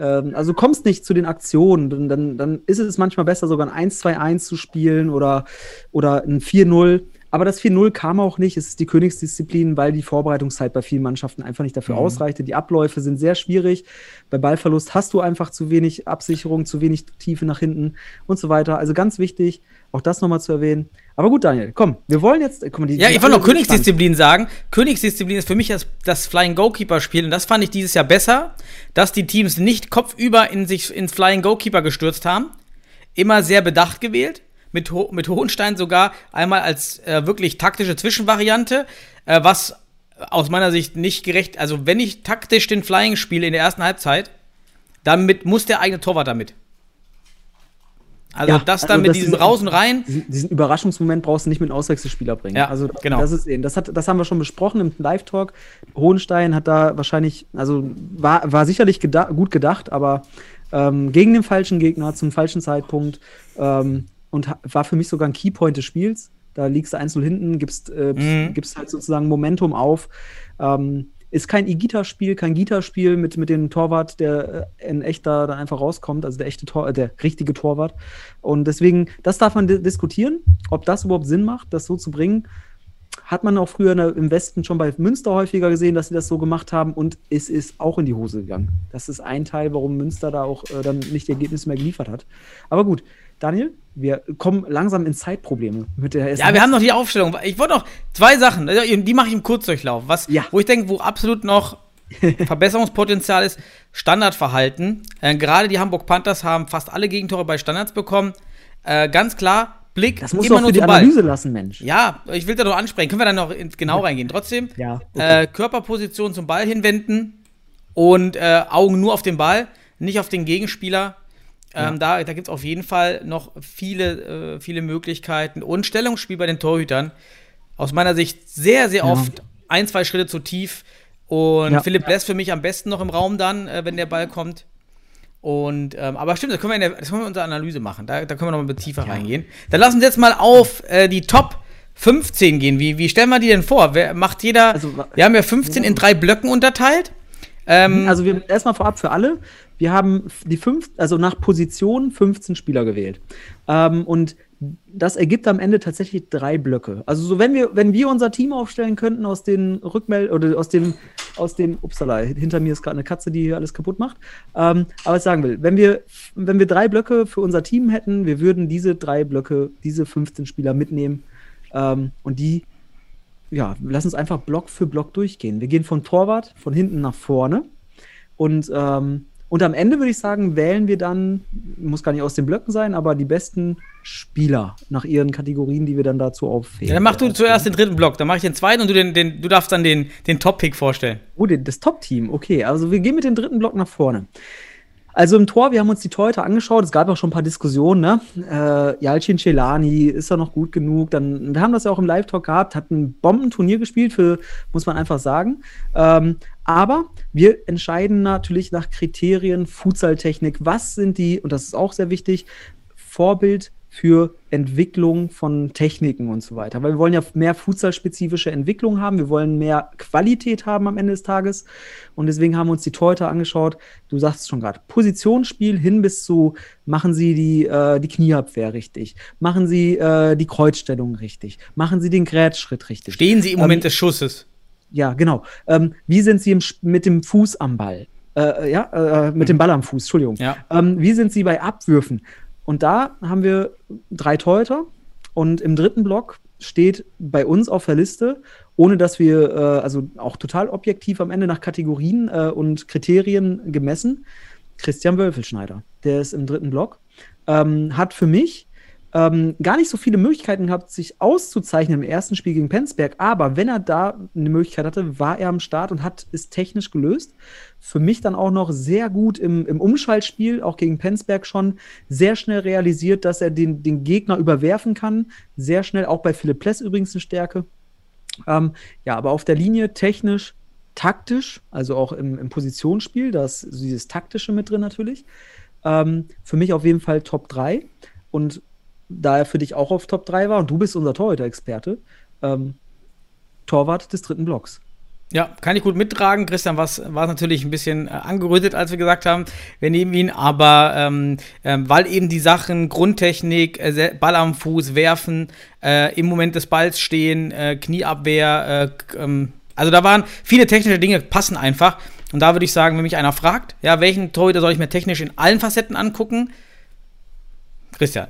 ähm, also kommst nicht zu den Aktionen, dann, dann, dann ist es manchmal besser, sogar ein 1-2-1 zu spielen oder, oder ein 4-0. Aber das 4-0 kam auch nicht. Es ist die Königsdisziplin, weil die Vorbereitungszeit bei vielen Mannschaften einfach nicht dafür mhm. ausreichte. Die Abläufe sind sehr schwierig. Bei Ballverlust hast du einfach zu wenig Absicherung, zu wenig Tiefe nach hinten und so weiter. Also ganz wichtig, auch das nochmal zu erwähnen. Aber gut, Daniel, komm, wir wollen jetzt. Komm, die, ja, ich wollte noch Königsdisziplin sagen. Königsdisziplin ist für mich das, das Flying Goalkeeper-Spiel und das fand ich dieses Jahr besser, dass die Teams nicht kopfüber in sich ins Flying Goalkeeper gestürzt haben. Immer sehr bedacht gewählt. Mit, Ho mit Hohenstein sogar einmal als äh, wirklich taktische Zwischenvariante, äh, was aus meiner Sicht nicht gerecht. Also, wenn ich taktisch den Flying spiele in der ersten Halbzeit, damit muss der eigene Torwart damit. Also ja, das dann also mit diesem diesen, Raus und Rein. Diesen, Überraschungsmoment brauchst du nicht mit einem Auswechselspieler bringen. Ja, also genau. Das ist eben, das, hat, das haben wir schon besprochen im Live-Talk. Hohenstein hat da wahrscheinlich, also war, war sicherlich geda gut gedacht, aber ähm, gegen den falschen Gegner zum falschen Zeitpunkt ähm, und war für mich sogar ein Keypoint des Spiels. Da liegst du 1 hinten, gibst, äh, mhm. gibst halt sozusagen Momentum auf. Ähm, ist kein Igita-Spiel, kein Gita-Spiel mit, mit dem Torwart, der äh, in echt da dann einfach rauskommt, also der echte Tor, äh, der richtige Torwart. Und deswegen, das darf man di diskutieren, ob das überhaupt Sinn macht, das so zu bringen. Hat man auch früher der, im Westen schon bei Münster häufiger gesehen, dass sie das so gemacht haben und es ist auch in die Hose gegangen. Das ist ein Teil, warum Münster da auch äh, dann nicht die Ergebnisse mehr geliefert hat. Aber gut, Daniel, wir kommen langsam in Zeitprobleme mit der Ja, wir haben noch die Aufstellung. Ich wollte noch zwei Sachen, also, die mache ich im Kurzdurchlauf. Was, Ja. Wo ich denke, wo absolut noch Verbesserungspotenzial ist, Standardverhalten. Äh, Gerade die Hamburg Panthers haben fast alle Gegentore bei Standards bekommen. Äh, ganz klar, Blick Das musst du auch für die. Analyse lassen, Mensch. Ja, ich will da noch ansprechen. Können wir dann noch ins genau reingehen? Trotzdem, Ja, okay. äh, Körperposition zum Ball hinwenden und äh, Augen nur auf den Ball, nicht auf den Gegenspieler. Ähm, Da, da gibt es auf jeden Fall noch viele, äh, viele Möglichkeiten. Und Stellungsspiel bei den Torhütern. Aus meiner Sicht sehr, sehr Ja. oft ein, zwei Schritte zu tief. Und Ja. Philipp Bless für mich am besten noch im Raum dann, äh, wenn der Ball kommt. Und, ähm, aber stimmt, das können wir in, der, das können wir in unserer Analyse machen. Da, da können wir noch mal tiefer reingehen. Dann lassen Sie jetzt mal auf äh, die Top 15 gehen. Wie, wie stellen wir die denn vor? Wer macht jeder? Also, wir haben ja 15 in drei Blöcken unterteilt. Ähm, Also wir erstmal vorab für alle. Wir haben die fünf, also nach Position 15 Spieler gewählt. Ähm, und das ergibt am Ende tatsächlich drei Blöcke. Also so wenn wir, wenn wir unser Team aufstellen könnten aus den Rückmeld oder aus dem, aus dem, upsala, hinter mir ist gerade eine Katze, die hier alles kaputt macht. Ähm, aber was ich sagen will, wenn wir, wenn wir drei Blöcke für unser Team hätten, wir würden diese drei Blöcke, diese 15 Spieler mitnehmen ähm, und die ja, lass uns einfach Block für Block durchgehen. Wir gehen von Torwart, von hinten nach vorne. Und, ähm, und am Ende würde ich sagen, wählen wir dann, muss gar nicht aus den Blöcken sein, aber die besten Spieler nach ihren Kategorien, die wir dann dazu aufwählen. ja, dann mach du zuerst den dritten Block, dann mache ich den zweiten und du, den, den, du darfst dann den, den Top-Pick vorstellen. Oh, das Top-Team, okay. Also wir gehen mit dem dritten Block nach vorne. Also im Tor, wir haben uns die Torhüter angeschaut, es gab auch schon ein paar Diskussionen, ne? Äh, Yalcin Celani, ist er noch gut genug? Dann, wir haben das ja auch im Live-Talk gehabt, hat ein Bombenturnier gespielt, für, muss man einfach sagen. Ähm, aber wir entscheiden natürlich nach Kriterien Futsal-Technik. Was sind die, und das ist auch sehr wichtig, Vorbild für Entwicklung von Techniken und so weiter. Weil wir wollen ja mehr futsalspezifische Entwicklung haben, wir wollen mehr Qualität haben am Ende des Tages. Und deswegen haben wir uns die Torhüter angeschaut. Du sagst es schon gerade, Positionsspiel hin bis zu, machen sie die, äh, die Knieabwehr richtig, machen sie äh, die Kreuzstellung richtig, machen sie den Grätschritt richtig. Stehen sie im Moment Ähm, des Schusses? Ja, genau. Ähm, wie sind sie mit dem Fuß am Ball? Äh, ja, äh, mit dem Ball am Fuß, Entschuldigung. Ja. Ähm, wie sind sie bei Abwürfen? Und da haben wir drei Torhüter und im dritten Block steht bei uns auf der Liste, ohne dass wir, äh, also auch total objektiv am Ende nach Kategorien äh, und Kriterien gemessen, Christian Wölfelschneider. Der ist im dritten Block. Ähm, hat für mich ähm, gar nicht so viele Möglichkeiten gehabt, sich auszuzeichnen im ersten Spiel gegen Penzberg. Aber wenn er da eine Möglichkeit hatte, war er am Start und hat es technisch gelöst. Für mich dann auch noch sehr gut im, im Umschaltspiel, auch gegen Penzberg schon, sehr schnell realisiert, dass er den, den Gegner überwerfen kann. Sehr schnell, auch bei Philipp Pless übrigens eine Stärke. Ähm, ja, aber auf der Linie technisch, taktisch, also auch im, im Positionsspiel, da ist dieses Taktische mit drin natürlich. Ähm, für mich auf jeden Fall Top 3. Und da er für dich auch auf Top 3 war und du bist unser Torhüter-Experte, ähm, Torwart des dritten Blocks. Ja, kann ich gut mittragen. Christian war es natürlich ein bisschen äh, angerötet, als wir gesagt haben, wir nehmen ihn, aber ähm, ähm, weil eben die Sachen Grundtechnik, äh, Ball am Fuß, werfen, äh, im Moment des Balls stehen, äh, Knieabwehr, äh, ähm, also da waren viele technische Dinge, passen einfach. Und da würde ich sagen, wenn mich einer fragt, ja, welchen Torhüter soll ich mir technisch in allen Facetten angucken? Christian.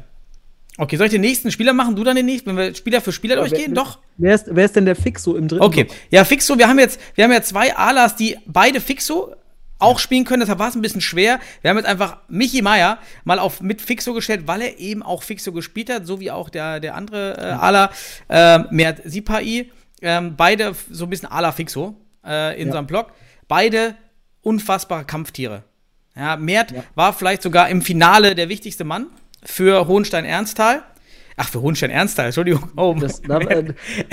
Okay, soll ich den nächsten Spieler machen? Du dann den nächsten, wenn wir Spieler für Spieler durchgehen? Doch. Wer ist, wer ist denn der Fixo im dritten Okay, Block? ja, Fixo, wir haben jetzt, wir haben ja zwei Alas, die beide Fixo auch spielen können, deshalb war es ein bisschen schwer. Wir haben jetzt einfach Michi Meier mal auf mit Fixo gestellt, weil er eben auch Fixo gespielt hat, so wie auch der, der andere äh, Ala, äh, Mert Sipai. Ähm, beide so ein bisschen Ala Fixo äh, in Ja. seinem Blog. Beide unfassbare Kampftiere. Ja, Mert Ja. war vielleicht sogar im Finale der wichtigste Mann für Hohenstein-Ernsthal. Ach, für Hohenstein-Ernsthal, Entschuldigung. Oh, Das, da, äh,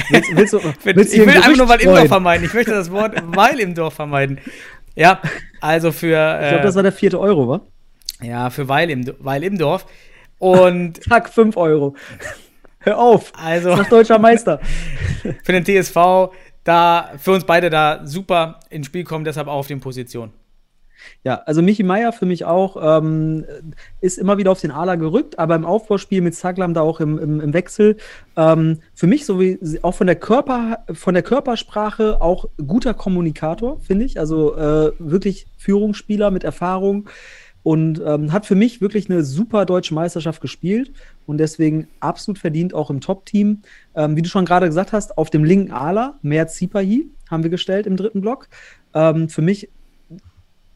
willst, willst du, willst ich will ein einfach nur Weil im Dorf vermeiden. Ich möchte das Wort Weil im Dorf vermeiden. Ja, also für, Ich glaube, das äh, war der vierte Euro, wa? ja, für Weil im, Weil im Dorf. Und Zack, fünf Euro. Hör auf. also Sag deutscher Meister. für den TSV, da für uns beide da super ins Spiel kommen, deshalb auch auf den Positionen. Ja, also Michi Meier für mich auch ähm, ist immer wieder auf den Ala gerückt, aber im Aufbauspiel mit Zaglam da auch im, im, im Wechsel. Ähm, für mich so wie auch von der Körper, von der Körpersprache auch guter Kommunikator, finde ich. Also äh, wirklich Führungsspieler mit Erfahrung und ähm, hat für mich wirklich eine super deutsche Meisterschaft gespielt und deswegen absolut verdient auch im Top-Team. Ähm, wie du schon gerade gesagt hast, auf dem linken Ala, Mert Sipahi haben wir gestellt im dritten Block. Ähm, für mich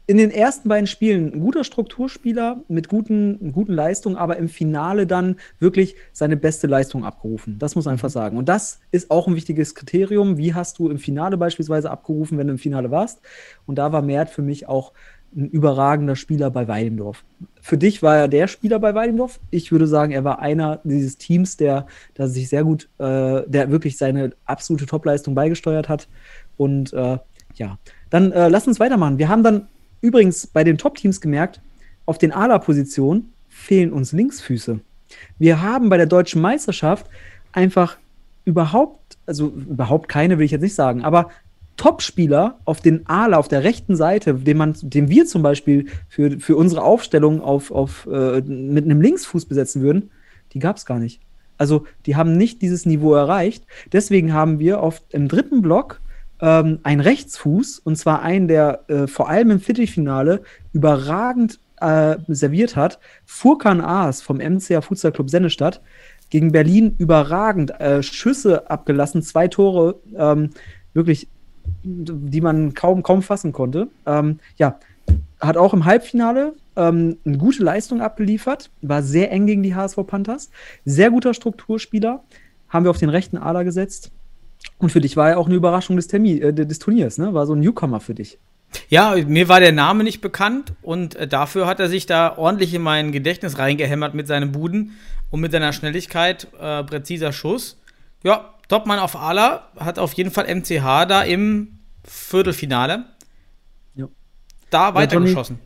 in den ersten beiden Spielen ein guter Strukturspieler mit guten, guten Leistungen, aber im Finale dann wirklich seine beste Leistung abgerufen. Das muss man einfach sagen. Und das ist auch ein wichtiges Kriterium. Wie hast du im Finale beispielsweise abgerufen, wenn du im Finale warst? Und da war Mert für mich auch ein überragender Spieler bei Weidendorf. Für dich war er der Spieler bei Weidendorf. Ich würde sagen, er war einer dieses Teams, der, der sich sehr gut, äh, der wirklich seine absolute Topleistung beigesteuert hat. Und äh, ja, dann äh, lass uns weitermachen. Wir haben dann übrigens bei den Top-Teams gemerkt, auf den Ala-Positionen fehlen uns Linksfüße. Wir haben bei der deutschen Meisterschaft einfach überhaupt, also überhaupt keine will ich jetzt nicht sagen, aber Topspieler auf den Ala, auf der rechten Seite, den, man, den wir zum Beispiel für, für unsere Aufstellung auf, auf, äh, mit einem Linksfuß besetzen würden, die gab es gar nicht. Also die haben nicht dieses Niveau erreicht. Deswegen haben wir auf, im dritten Block ähm, einen Rechtsfuß, und zwar einen, der äh, vor allem im Viertelfinale überragend äh, serviert hat. Furkan Aas vom MCA Futsal Club Sennestadt gegen Berlin überragend äh, Schüsse abgelassen, zwei Tore, ähm, wirklich die man kaum, kaum fassen konnte. Ähm, ja, hat auch im Halbfinale ähm, eine gute Leistung abgeliefert, war sehr eng gegen die HSV Panthers, sehr guter Strukturspieler, haben wir auf den rechten Ader gesetzt. Und für dich war er auch eine Überraschung des, Termin, äh, des Turniers, ne? War so ein Newcomer für dich. Ja, mir war der Name nicht bekannt und äh, dafür hat er sich da ordentlich in mein Gedächtnis reingehämmert mit seinen Buden und mit seiner Schnelligkeit, äh, präziser Schuss. Ja, Topmann auf Ala hat auf jeden Fall MCH da im Viertelfinale ja. da weitergeschossen.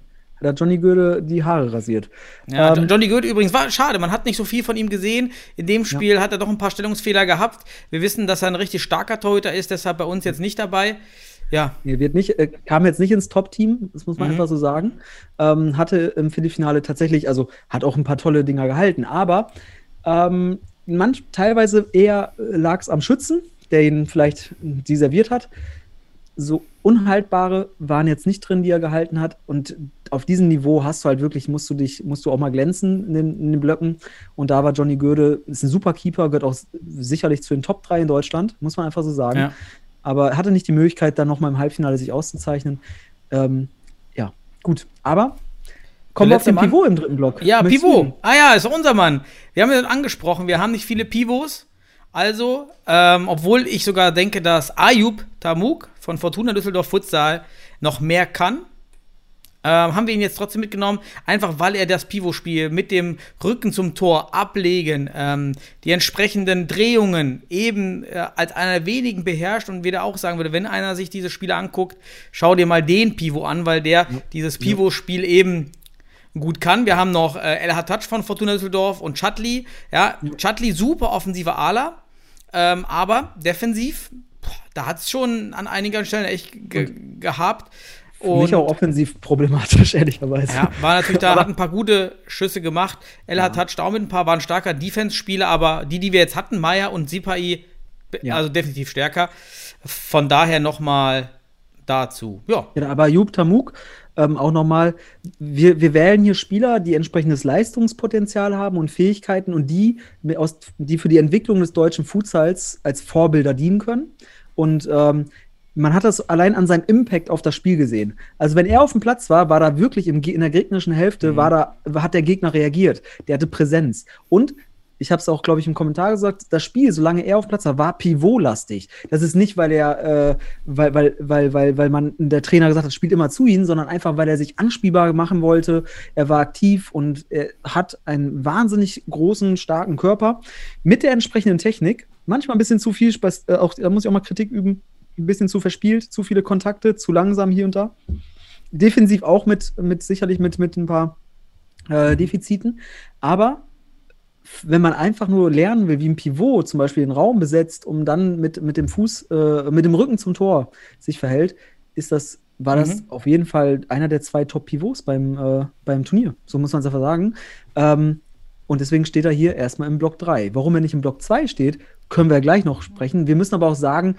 Hat Johnny Göde die Haare rasiert. Ja, ähm, Johnny Göde übrigens war schade, man hat nicht so viel von ihm gesehen. In dem Spiel ja. hat er doch ein paar Stellungsfehler gehabt. Wir wissen, dass er ein richtig starker Torhüter ist, deshalb bei uns jetzt nicht dabei. Ja. Er wird nicht, äh, kam jetzt nicht ins Top-Team, das muss man mhm. einfach so sagen. Ähm, hatte im Viertelfinale tatsächlich, also hat auch ein paar tolle Dinger gehalten, aber ähm, manch, teilweise eher äh, lag es am Schützen, der ihn vielleicht deserviert hat. So unhaltbare waren jetzt nicht drin, die er gehalten hat. Und auf diesem Niveau hast du halt wirklich, musst du dich, musst du auch mal glänzen in den, in den Blöcken. Und da war Johnny Göde, ist ein super Keeper, gehört auch sicherlich zu den Top 3 in Deutschland, muss man einfach so sagen. Ja. Aber er hatte nicht die Möglichkeit, dann nochmal im Halbfinale sich auszuzeichnen. Ähm, ja, gut. Aber Kommen wir auf den Mann. Pivot im dritten Block. Ja, Möchtest Pivot. Ah ja, ist unser Mann. Wir haben ja angesprochen, wir haben nicht viele Pivots. Also, ähm, obwohl ich sogar denke, dass Ayub Tamuk von Fortuna Düsseldorf Futsal noch mehr kann, ähm, haben wir ihn jetzt trotzdem mitgenommen, einfach weil er das Pivot-Spiel mit dem Rücken zum Tor ablegen, ähm, die entsprechenden Drehungen eben äh, als einer der wenigen beherrscht und wieder auch sagen würde, wenn einer sich diese Spiele anguckt, schau dir mal den Pivot an, weil der ja. dieses Pivot-Spiel eben gut kann. Wir haben noch äh, El Touch von Fortuna Düsseldorf und Chatli. Ja, Chatli super offensiver Ala, ähm, aber defensiv, boah, da hat es schon an einigen Stellen echt ge gehabt. Und mich auch offensiv problematisch, ehrlicherweise. Ja, war natürlich da, hat ein paar gute Schüsse gemacht. El ja. Touch da auch mit ein paar, waren starker Defense-Spieler, aber die, die wir jetzt hatten, Meier und Sipai, ja. also definitiv stärker. Von daher nochmal dazu. Ja. ja aber Jub Tamuk ähm, auch nochmal, wir, wir wählen hier Spieler, die entsprechendes Leistungspotenzial haben und Fähigkeiten und die, aus, die für die Entwicklung des deutschen Futsals als Vorbilder dienen können. Und ähm, man hat das allein an seinem Impact auf das Spiel gesehen. Also wenn er auf dem Platz war, war da wirklich im, in der gegnerischen Hälfte, mhm. war da, hat der Gegner reagiert. Der hatte Präsenz. Und ich habe es auch, glaube ich, im Kommentar gesagt, das Spiel, solange er auf Platz war, war pivotlastig. Das ist nicht, weil er, äh, weil, weil, weil, weil, weil man der Trainer gesagt hat, spielt immer zu ihm, sondern einfach, weil er sich anspielbar machen wollte. Er war aktiv und er hat einen wahnsinnig großen, starken Körper mit der entsprechenden Technik. Manchmal ein bisschen zu viel, äh, auch, da muss ich auch mal Kritik üben, ein bisschen zu verspielt, zu viele Kontakte, zu langsam hier und da. Defensiv auch mit, mit sicherlich mit, mit ein paar äh, Defiziten. Aber wenn man einfach nur lernen will, wie ein Pivot zum Beispiel den Raum besetzt, um dann mit, mit dem Fuß, äh, mit dem Rücken zum Tor sich verhält, ist das, war das Mhm. auf jeden Fall einer der zwei Top-Pivots beim, äh, beim Turnier. So muss man es einfach sagen. Ähm, und deswegen steht er hier erstmal im Block 3. Warum er nicht im Block 2 steht, können wir gleich noch sprechen. Wir müssen aber auch sagen,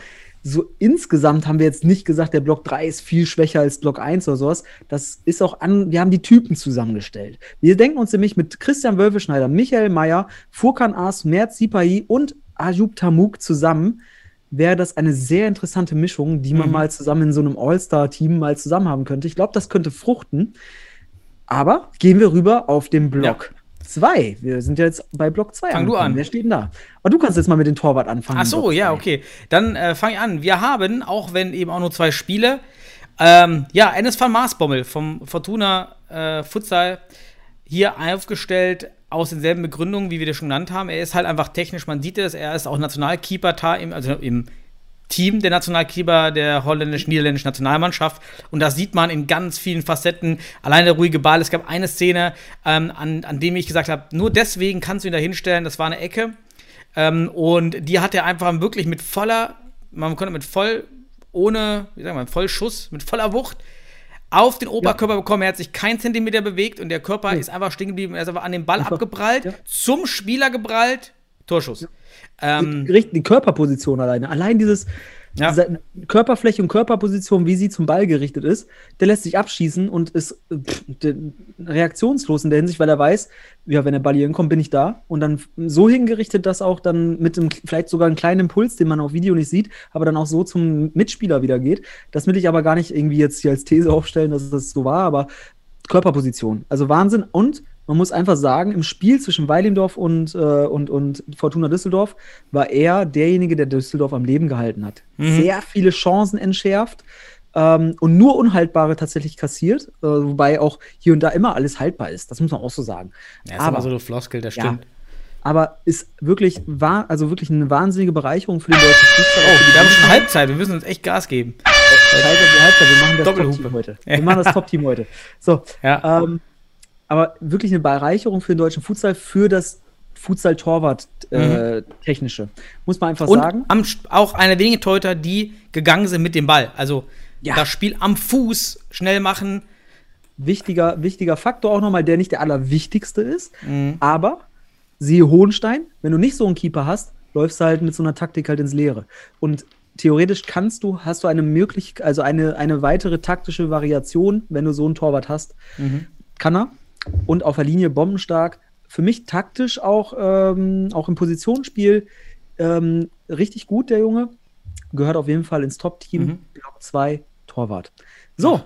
so insgesamt haben wir jetzt nicht gesagt, der Block 3 ist viel schwächer als Block 1 oder sowas. Das ist auch an, wir haben die Typen zusammengestellt. Wir denken uns nämlich mit Christian Wölfeschneider, Michael Mayer, Furkan As, Merz Sipahi und Ayub Tamuk zusammen wäre das eine sehr interessante Mischung, die man Mhm. mal zusammen in so einem All-Star-Team mal zusammen haben könnte. Ich glaube, das könnte fruchten. Aber gehen wir rüber auf den Block 2. Wir sind ja jetzt bei Block 2. Fang du an. Wer steht denn da? Aber du kannst jetzt mal mit dem Torwart anfangen. Ach so, ja, okay. Dann äh, fange ich an. Wir haben, auch wenn eben auch nur zwei Spiele, ähm, ja, Enes van Maasbommel vom Fortuna äh, Futsal hier aufgestellt aus denselben Begründungen, wie wir das schon genannt haben. Er ist halt einfach technisch, man sieht es, er ist auch Nationalkeeper, also im Team der Nationalkeeper der holländisch-niederländischen Nationalmannschaft. Und das sieht man in ganz vielen Facetten. Allein der ruhige Ball. Es gab eine Szene, ähm, an, an dem ich gesagt habe, nur deswegen kannst du ihn da hinstellen. Das war eine Ecke. Ähm, und die hat er einfach wirklich mit voller, man konnte mit voll, ohne, wie sagen wir, voll Schuss, mit voller Wucht auf den Oberkörper bekommen. Er hat sich kein Zentimeter bewegt und der Körper ist einfach stehen geblieben. Er ist einfach an den Ball Einfach, abgeprallt, ja. zum Spieler geprallt, Torschuss. Ähm, Die, die Körperposition alleine. Allein dieses Ja. diese Körperfläche und Körperposition, wie sie zum Ball gerichtet ist, der lässt sich abschießen und ist pff, reaktionslos in der Hinsicht, weil er weiß, ja, wenn der Ball hier hinkommt, bin ich da. Und dann so hingerichtet, dass auch dann mit einem, vielleicht sogar einen kleinen Impuls, den man auf Video nicht sieht, aber dann auch so zum Mitspieler wieder geht. Das will ich aber gar nicht irgendwie jetzt hier als These aufstellen, dass das so war, aber Körperposition. Also Wahnsinn. Und man muss einfach sagen, im Spiel zwischen Weilimdorf und, äh, und, und Fortuna Düsseldorf war er derjenige, der Düsseldorf am Leben gehalten hat. Sehr viele Chancen entschärft ähm, und nur Unhaltbare tatsächlich kassiert, äh, wobei auch hier und da immer alles haltbar ist. Das muss man auch so sagen. ja, ist aber, aber so eine Floskel, das Ja. stimmt. aber ist wirklich, wahr, also wirklich eine wahnsinnige Bereicherung für den deutschen Fußball. Oh, wir haben schon Halbzeit, wir müssen uns echt Gas geben. Halbzeit, Halbzeit, wir machen das. Top-Team heute. Wir machen das Top-Team heute. So, Ja. ähm, aber wirklich eine Bereicherung für den deutschen Futsal, für das Futsal-Torwart-Technische. Muss man einfach Und sagen. am, auch eine wenige Torhüter, die gegangen sind mit dem Ball. Also Ja. das Spiel am Fuß schnell machen. Wichtiger, wichtiger Faktor auch nochmal, der nicht der allerwichtigste ist. Mhm. Aber siehe Hohenstein, wenn du nicht so einen Keeper hast, läufst du halt mit so einer Taktik halt ins Leere. Und theoretisch kannst du, hast du eine Möglichkeit, also eine, eine weitere taktische Variation, wenn du so einen Torwart hast. Kann er. Und auf der Linie bombenstark. Für mich taktisch auch, ähm, auch im Positionsspiel ähm, richtig gut, der Junge. Gehört auf jeden Fall ins Top-Team. Mhm. Block 2, Torwart. So,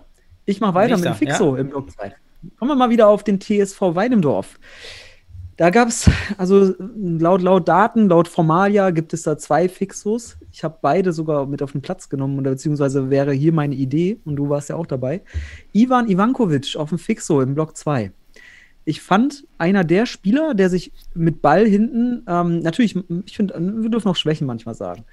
ich mache weiter mit dem Nächster, Fixo im Block 2. Kommen wir mal wieder auf den TSV Weidemdorf. Da gab es, also laut, laut Daten, laut Formalia gibt es da zwei Fixos. Ich habe beide sogar mit auf den Platz genommen, oder beziehungsweise wäre hier meine Idee, und du warst ja auch dabei. Ivan Ivankovic auf dem Fixo im Block 2. Ich fand einer der Spieler, der sich mit Ball hinten, ähm, natürlich, ich finde, wir dürfen auch Schwächen manchmal sagen,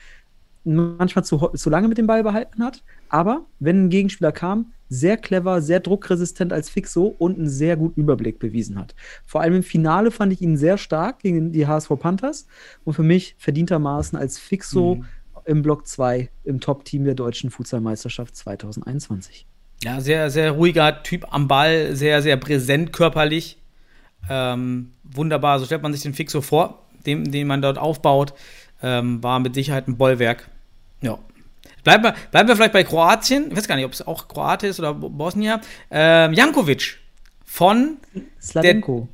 manchmal zu, zu lange mit dem Ball behalten hat, aber wenn ein Gegenspieler kam, sehr clever, sehr druckresistent als Fixo und einen sehr guten Überblick bewiesen hat. Vor allem im Finale fand ich ihn sehr stark gegen die HSV Panthers und für mich verdientermaßen als Fixo im Block 2 im Top-Team der deutschen Futsalmeisterschaft 2021. Ja, sehr, sehr ruhiger Typ am Ball, sehr, sehr präsent körperlich. Ähm, wunderbar, so stellt man sich den Fixo vor, den, den man dort aufbaut. Ähm, war mit Sicherheit ein Bollwerk. Ja. Bleiben wir, bleiben wir vielleicht bei Kroatien. Ich weiß gar nicht, ob es auch Kroate ist oder Bo- Bosnier. Ähm, Jankovic von Slavenko.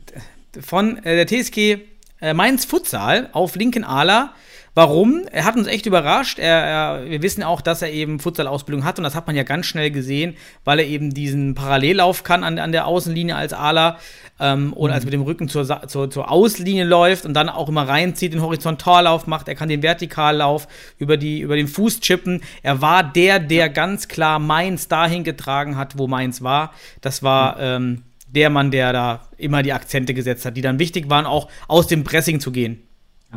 von äh, der TSG äh, Mainz Futsal auf linken Ala. Warum? Er hat uns echt überrascht. Er, er, wir wissen auch, dass er eben Futsal-Ausbildung hat und das hat man ja ganz schnell gesehen, weil er eben diesen Parallellauf kann an, an der Außenlinie als Ala ähm, und als mit dem Rücken zur, zur, zur Auslinie läuft und dann auch immer reinzieht, den Horizontallauf macht. Er kann den Vertikallauf über, die, über den Fuß chippen. Er war der, der ganz klar Mainz dahin getragen hat, wo Mainz war. Das war ähm, der Mann, der da immer die Akzente gesetzt hat, die dann wichtig waren, auch aus dem Pressing zu gehen.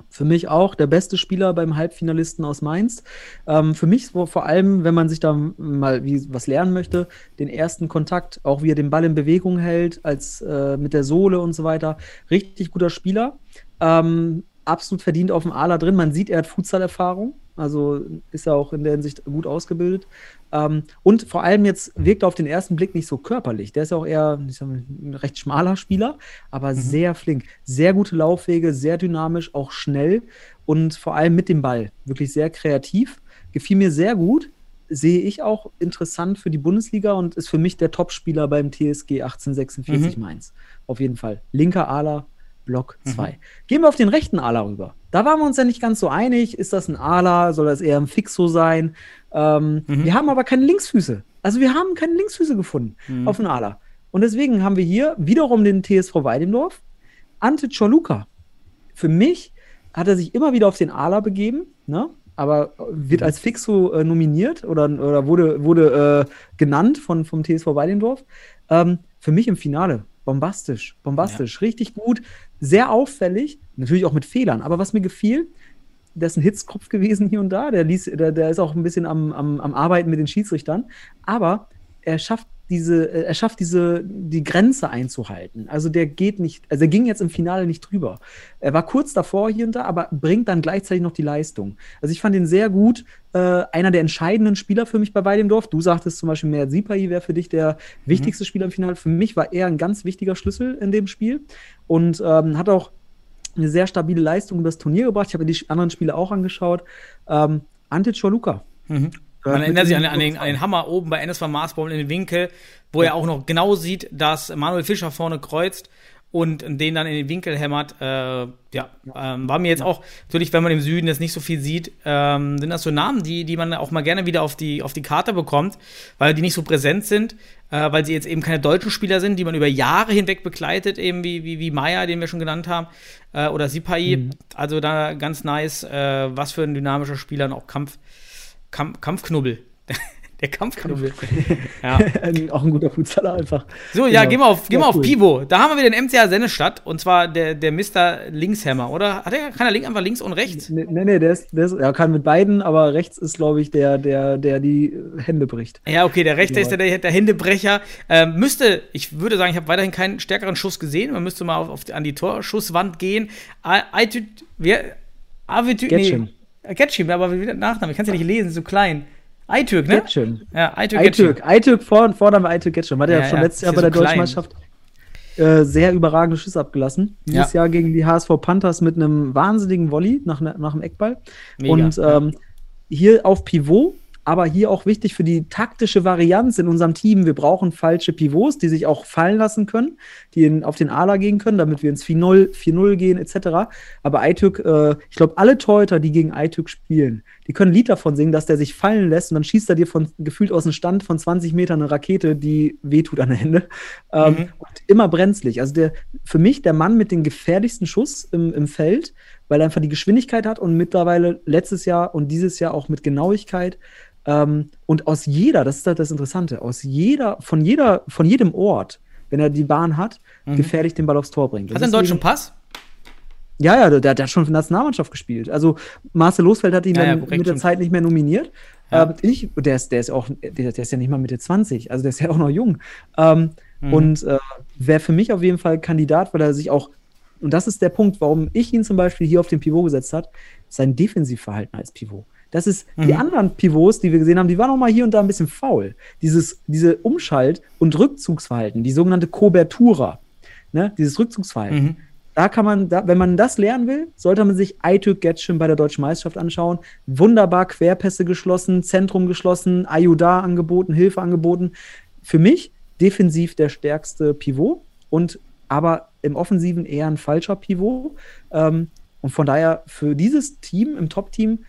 Für mich auch der beste Spieler beim Halbfinalisten aus Mainz. Ähm, für mich vor allem, wenn man sich da mal wie, was lernen möchte, den ersten Kontakt, auch wie er den Ball in Bewegung hält, als äh, mit der Sohle und so weiter. Richtig guter Spieler. Ähm, absolut verdient auf dem Ala drin. Man sieht, er hat Futsal-Erfahrung. Also ist er auch in der Hinsicht gut ausgebildet. Ähm, und vor allem jetzt wirkt er auf den ersten Blick nicht so körperlich. Der ist ja auch eher sag ein recht schmaler Spieler, aber sehr flink. Sehr gute Laufwege, sehr dynamisch, auch schnell und vor allem mit dem Ball. Wirklich sehr kreativ. Gefiel mir sehr gut. Sehe ich auch interessant für die Bundesliga und ist für mich der Topspieler beim TSG 1846 Mainz. Auf jeden Fall. Linker Ala, Block 2. Gehen wir auf den rechten Ala rüber. Da waren wir uns ja nicht ganz so einig. Ist das ein Ala? Soll das eher ein Fixo sein? Ähm, Wir haben aber keine Linksfüße. Also wir haben keine Linksfüße gefunden auf den Ala. Und deswegen haben wir hier wiederum den TSV Weidendorf. Ante Czoluka. Für mich hat er sich immer wieder auf den Ala begeben, ne? aber wird als Fixo äh, nominiert oder, oder wurde, wurde äh, genannt von, vom TSV Weidendorf. Ähm, für mich im Finale bombastisch, bombastisch, richtig gut, sehr auffällig, natürlich auch mit Fehlern. Aber was mir gefiel, der ist ein Hitzkopf gewesen hier und da, der, ließ, der, der ist auch ein bisschen am, am, am Arbeiten mit den Schiedsrichtern, aber er schafft diese, äh, er schafft diese, die Grenze einzuhalten. Also der geht nicht, also er ging jetzt im Finale nicht drüber. Er war kurz davor hier und da, aber bringt dann gleichzeitig noch die Leistung. Also ich fand ihn sehr gut, äh, einer der entscheidenden Spieler für mich bei Weidendorf. Du sagtest zum Beispiel, Mert Sipai wäre für dich der wichtigste Spieler im Finale. Für mich war er ein ganz wichtiger Schlüssel in dem Spiel und ähm, hat auch eine sehr stabile Leistung über das Turnier gebracht. Ich habe die anderen Spiele auch angeschaut. Ähm, Ante Czoluka. Man erinnert sich an, an, den, an den Hammer oben bei NSV Marsbaum in den Winkel, wo er auch noch genau sieht, dass Manuel Fischer vorne kreuzt und den dann in den Winkel hämmert. Äh, ja, ähm, war mir jetzt auch, natürlich, wenn man im Süden jetzt nicht so viel sieht, ähm, sind das so Namen, die, die man auch mal gerne wieder auf die, auf die Karte bekommt, weil die nicht so präsent sind, äh, weil sie jetzt eben keine deutschen Spieler sind, die man über Jahre hinweg begleitet, eben wie, wie, wie Meier, den wir schon genannt haben, äh, oder Sipai. Also da ganz nice, äh, was für ein dynamischer Spieler und auch Kampf, Kampf, Kampfknubbel. Der Kampfknubbel. ja. auch ein guter Futsaler einfach. So, ja, Genau. gehen wir auf, gehen wir Ja, auf cool. Pivo. Da haben wir wieder den MCA Sennestadt und zwar der, der Mr. Linkshammer, oder? Hat er keiner Link einfach links und rechts? Nee, nee, nee, der ist, der ist, er kann mit beiden, aber rechts ist, glaube ich, der, der, der die Hände bricht. Ja, okay, der rechte ist der, der, der Händebrecher. Ähm, müsste, ich würde sagen, ich habe weiterhin keinen stärkeren Schuss gesehen. Man müsste mal auf, auf an die Torschusswand gehen. Aitüt, wer? Avitüt, Getschim. nee. Getschim, aber wie der Nachname? Ich kann es ja nicht lesen, so klein. Aitürk, ne? Getschim. Ja, Aitürk. Aitürk, Aitürk vor, Vorname Aitürk Getschim. Hat er Ja, ja, schon ja, letztes Jahr ja bei der so klein. Deutschmeisterschaft äh, sehr überragende Schüsse abgelassen. Dieses Ja. Jahr gegen die HSV Panthers mit einem wahnsinnigen Volley nach, ne- nach dem Eckball. Mega, Und ähm, hier auf Pivot, aber hier auch wichtig für die taktische Varianz in unserem Team. Wir brauchen falsche Pivots, die sich auch fallen lassen können, die in, auf den Ala gehen können, damit wir ins 4-0 4-0 gehen, etc. Aber Aytürk, äh, ich glaube, alle Torhüter, die gegen Aytürk spielen, die können ein Lied davon singen, dass der sich fallen lässt und dann schießt er dir von gefühlt aus dem Stand von 20 Metern eine Rakete, die wehtut an der Hände. Ähm, Mhm. und immer brenzlig. Also der, für mich der Mann mit dem gefährlichsten Schuss im, im Feld, weil er einfach die Geschwindigkeit hat und mittlerweile letztes Jahr und dieses Jahr auch mit Genauigkeit. Ähm, und aus jeder, das ist halt das Interessante, aus jeder, von jeder, von jedem Ort, wenn er die Bahn hat, gefährlich den Ball aufs Tor bringt. Das Mhm. Hat er einen deutschen Pass? ja, ja, der, der hat schon für die Nationalmannschaft gespielt. Also Marcel Losfeld hat ihn Ja, ja, mit der. Zeit nicht mehr nominiert. Ja. Ähm, ich, der ist, der ist auch, der, der ist ja nicht mal Mitte 20, also der ist ja auch noch jung. Ähm, Mhm. Und äh, wäre für mich auf jeden Fall Kandidat, weil er sich auch, und das ist der Punkt, warum ich ihn zum Beispiel hier auf den Pivot gesetzt hat, sein Defensivverhalten als Pivot. Das ist, die Mhm. anderen Pivots, die wir gesehen haben, die waren noch mal hier und da ein bisschen faul. Dieses, diese Umschalt- und Rückzugsverhalten, die sogenannte Kobertura, ne, dieses Rückzugsverhalten. Mhm. Da kann man, da, wenn man das lernen will, sollte man sich Aytürk Getschim bei der Deutschen Meisterschaft anschauen. Wunderbar Querpässe geschlossen, Zentrum geschlossen, Ayuda angeboten, Hilfe angeboten. Für mich defensiv der stärkste Pivot und aber im Offensiven eher ein falscher Pivot. Ähm, und von daher für dieses Team, im Top-Team,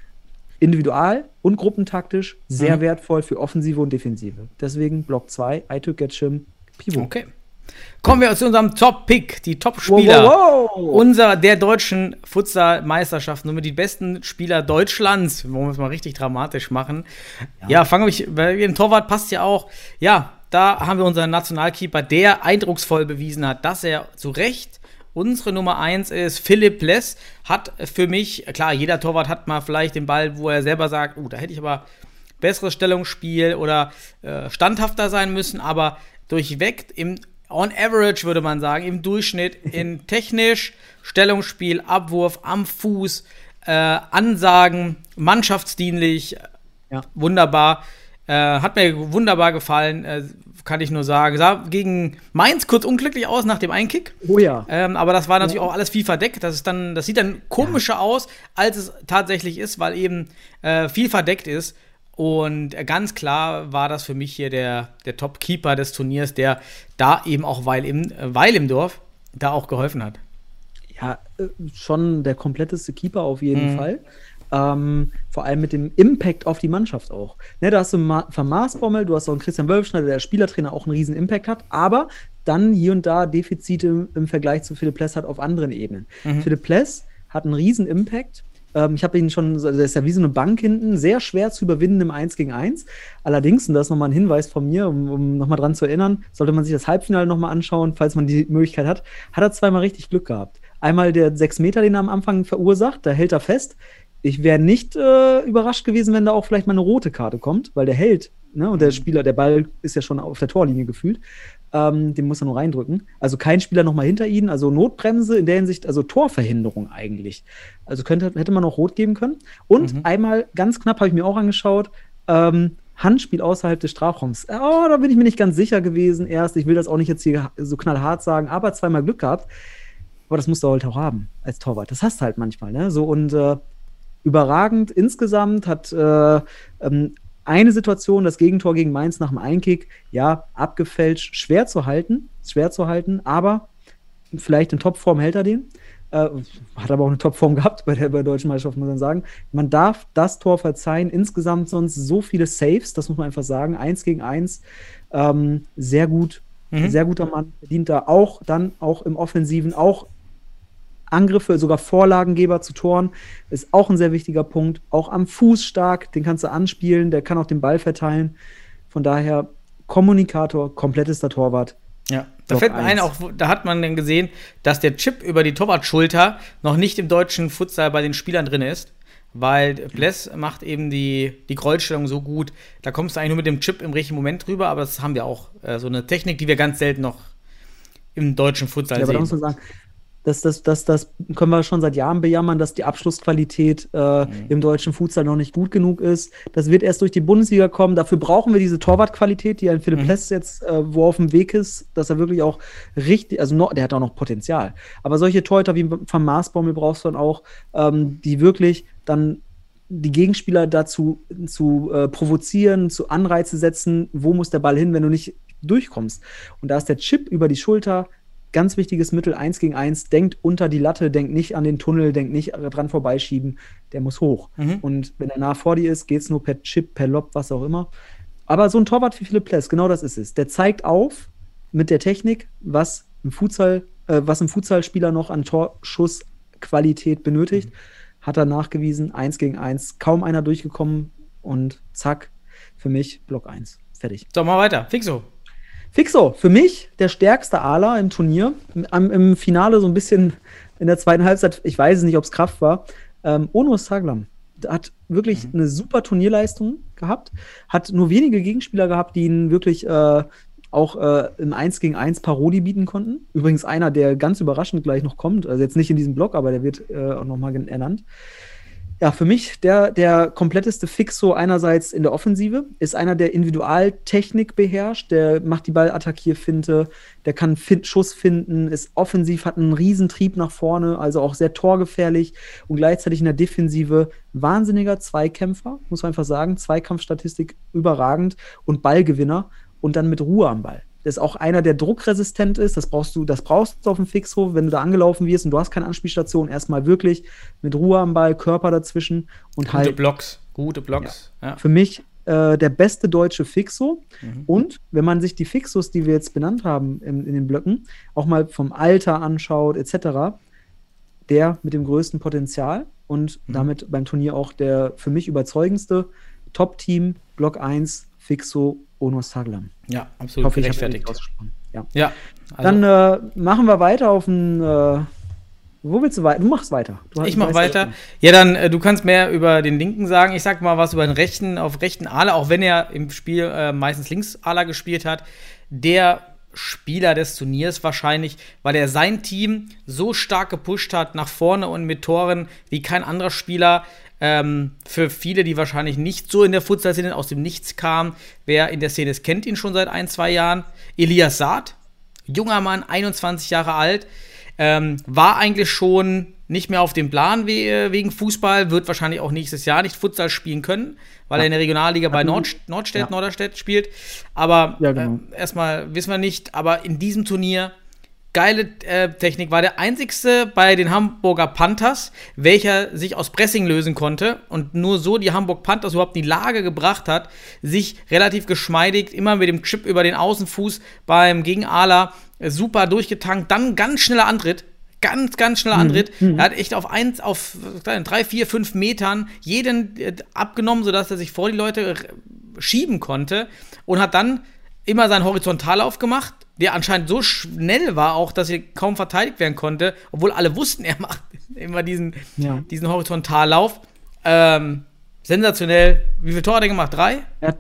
individual und gruppentaktisch sehr Mhm. wertvoll für Offensive und Defensive. Deswegen Block 2, Aytürk Getschim, Pivot. Okay. Kommen wir zu unserem Top-Pick, die Top-Spieler. Wow, wow, wow. Unser der deutschen Futsal-Meisterschaft, nur mit die besten Spieler Deutschlands. Wollen wir es mal richtig dramatisch machen. Ja, fangen wir, weil ein Torwart passt ja auch. Ja, da haben wir unseren Nationalkeeper, der eindrucksvoll bewiesen hat, dass er zu Recht unsere Nummer 1 ist. Philipp Less hat für mich, klar, jeder Torwart hat mal vielleicht den Ball, wo er selber sagt, oh, da hätte ich aber besseres Stellungsspiel oder äh, standhafter sein müssen, aber durchweg im on average würde man sagen, im Durchschnitt in technisch, Stellungsspiel, Abwurf, am Fuß, äh, Ansagen, mannschaftsdienlich, Ja. wunderbar. Äh, hat mir wunderbar gefallen, äh, kann ich nur sagen. Sah gegen Mainz kurz unglücklich aus nach dem Einkick. Oh ja. Ähm, aber das war natürlich auch alles viel verdeckt. Das, ist dann, das sieht dann komischer aus, als es tatsächlich ist, weil eben äh, viel verdeckt ist. Und ganz klar war das für mich hier der, der Top-Keeper des Turniers, der da eben auch Weil im, Weil im Dorf da auch geholfen hat. Ja, äh, schon der kompletteste Keeper auf jeden Mhm. Fall. Ähm, vor allem mit dem Impact auf die Mannschaft auch. Ne, da hast du Ma Van Maasbommel, du hast auch einen Christian Wölfschneider, der als Spielertrainer auch einen riesen Impact hat, aber dann hier und da Defizite im, im Vergleich zu Philipp Pless hat auf anderen Ebenen. Philipp Pless hat einen riesen Impact. Ähm, ich habe ihn schon, also der ist ja wie so eine Bank hinten, sehr schwer zu überwinden im 1 gegen 1. Allerdings, und das ist nochmal ein Hinweis von mir, um, um nochmal dran zu erinnern, sollte man sich das Halbfinale nochmal anschauen, falls man die Möglichkeit hat, hat er zweimal richtig Glück gehabt. Einmal der 6 Meter, den er am Anfang verursacht, da hält er fest. Ich wäre nicht äh, überrascht gewesen, wenn da auch vielleicht mal eine rote Karte kommt, weil der hält, ne? Und der Spieler, der Ball ist ja schon auf der Torlinie gefühlt. Ähm, den muss er nur reindrücken. Also kein Spieler nochmal hinter ihnen, also Notbremse in der Hinsicht, also Torverhinderung eigentlich. Also könnte, hätte man noch rot geben können. Und einmal ganz knapp habe ich mir auch angeschaut, ähm, Handspiel außerhalb des Strafraums. Oh, da bin ich mir nicht ganz sicher gewesen erst. Ich will das auch nicht jetzt hier so knallhart sagen, aber zweimal Glück gehabt. Aber das musst du halt auch haben als Torwart. Das hast du halt manchmal, ne? So und äh, überragend insgesamt hat äh, ähm, eine Situation, das Gegentor gegen Mainz nach dem Einkick, ja, abgefälscht, schwer zu halten, schwer zu halten, aber vielleicht in Topform hält er den. Äh, hat aber auch eine Topform gehabt bei der, bei der deutschen Meisterschaft, muss man sagen. Man darf das Tor verzeihen. Insgesamt sonst so viele Saves, das muss man einfach sagen. Eins gegen eins. Ähm, sehr gut, sehr guter Mann. Verdient da auch dann auch im Offensiven, auch Angriffe, sogar Vorlagengeber zu Toren, ist auch ein sehr wichtiger Punkt. Auch am Fuß stark, den kannst du anspielen, der kann auch den Ball verteilen. Von daher Kommunikator, komplettester Torwart. Ja, da Block fällt mir ein, auch, da hat man dann gesehen, dass der Chip über die Torwartschulter noch nicht im deutschen Futsal bei den Spielern drin ist, weil Bless macht eben die, die Kreuzstellung so gut, da kommst du eigentlich nur mit dem Chip im richtigen Moment drüber, aber das haben wir auch, äh, so eine Technik, die wir ganz selten noch im deutschen Futsal Ja, aber da sehen. muss man sagen, das, das, das, das können wir schon seit Jahren bejammern, dass die Abschlussqualität äh, im deutschen Futsal noch nicht gut genug ist. Das wird erst durch die Bundesliga kommen. Dafür brauchen wir diese Torwartqualität, die ein Philipp Pless jetzt, äh, wo auf dem Weg ist, dass er wirklich auch richtig, also noch, der hat auch noch Potenzial. Aber solche Torhüter wie Van Maasbommel brauchst du dann auch, ähm, die wirklich dann die Gegenspieler dazu zu äh, provozieren, zu Anreize setzen, wo muss der Ball hin, wenn du nicht durchkommst. Und da ist der Chip über die Schulter ganz wichtiges Mittel, eins gegen eins, denkt unter die Latte, denkt nicht an den Tunnel, denkt nicht dran vorbeischieben, der muss hoch. Und wenn er nah vor dir ist, geht es nur per Chip, per Lob, was auch immer. Aber so ein Torwart wie Philipp Pless, genau das ist es. Der zeigt auf mit der Technik, was im Futsal, äh, was ein Futsalspieler noch an Torschussqualität benötigt. Hat er nachgewiesen, eins gegen eins, kaum einer durchgekommen und zack, für mich Block 1. Fertig. So, mal weiter. Fixo. Fixo, für mich der stärkste Ala im Turnier. Am, Im Finale so ein bisschen in der zweiten Halbzeit, ich weiß es nicht, ob es Kraft war. Ähm, Ono Saglam hat wirklich Mhm. eine super Turnierleistung gehabt, hat nur wenige Gegenspieler gehabt, die ihn wirklich äh, auch äh, im 1 gegen 1 Paroli bieten konnten. Übrigens einer, der ganz überraschend gleich noch kommt, also jetzt nicht in diesem Blog, aber der wird äh, auch nochmal ernannt. Ja, für mich der, der kompletteste Fixo einerseits in der Offensive, ist einer, der Individualtechnik beherrscht, der macht die Ballattackierfinte, der kann fin Schuss finden, ist offensiv, hat einen Riesentrieb nach vorne, also auch sehr torgefährlich und gleichzeitig in der Defensive wahnsinniger Zweikämpfer, muss man einfach sagen, Zweikampfstatistik überragend und Ballgewinner und dann mit Ruhe am Ball. Das ist auch einer, der druckresistent ist. Das brauchst du, das brauchst du auf dem Fixhof, wenn du da angelaufen wirst und du hast keine Anspielstation. Erstmal wirklich mit Ruhe am Ball, Körper dazwischen und Gute halt Blocks. Gute Blocks. Ja. für mich äh, der beste deutsche Fixo. Und wenn man sich die Fixos, die wir jetzt benannt haben in, in den Blöcken, auch mal vom Alter anschaut, etc., der mit dem größten Potenzial und damit beim Turnier auch der für mich überzeugendste Top-Team, Block 1, Fixo, Ono Saglam. ja, absolut hoffe, ich habe ausgesprochen. Ja. Ja, also, Dann äh, machen wir weiter auf ein. Äh, wo willst du weiter? Du machst weiter. Du ich mach weiter. ja- Ja, dann, äh, du kannst mehr über den linken sagen. Ich sag mal was über den rechten, auf rechten Ala, auch wenn er im Spiel äh, meistens links Ala gespielt hat. Der Spieler des Turniers wahrscheinlich, weil er sein Team so stark gepusht hat nach vorne und mit Toren wie kein anderer Spieler. Ähm, für viele, die wahrscheinlich nicht so in der Futsal-Szene aus dem Nichts kamen, wer in der Szene ist, kennt ihn schon seit ein, zwei Jahren. Elias Saad, junger Mann, 21 Jahre alt, ähm, war eigentlich schon nicht mehr auf dem Plan we wegen Fußball, wird wahrscheinlich auch nächstes Jahr nicht Futsal spielen können, weil ja. er in der Regionalliga bei Nord Nordstedt, ja. Norderstedt spielt. Aber ja, genau. äh, erstmal wissen wir nicht, aber in diesem Turnier geile äh, Technik, war der einzigste bei den Hamburger Panthers, welcher sich aus Pressing lösen konnte und nur so die Hamburg Panthers überhaupt in die Lage gebracht hat, sich relativ geschmeidig immer mit dem Chip über den Außenfuß beim Gegenala äh, super durchgetankt, dann ganz schneller Antritt, ganz, ganz schneller mhm. Antritt. Mhm. Er hat echt auf eins, auf drei, vier, fünf Metern jeden äh, abgenommen, sodass er sich vor die Leute schieben konnte und hat dann immer seinen Horizontallauf gemacht, der anscheinend so schnell war auch, dass er kaum verteidigt werden konnte, obwohl alle wussten, er macht immer diesen, ja. diesen Horizontallauf. Ähm, sensationell. Wie viele Tore hat er gemacht? Drei? Ja.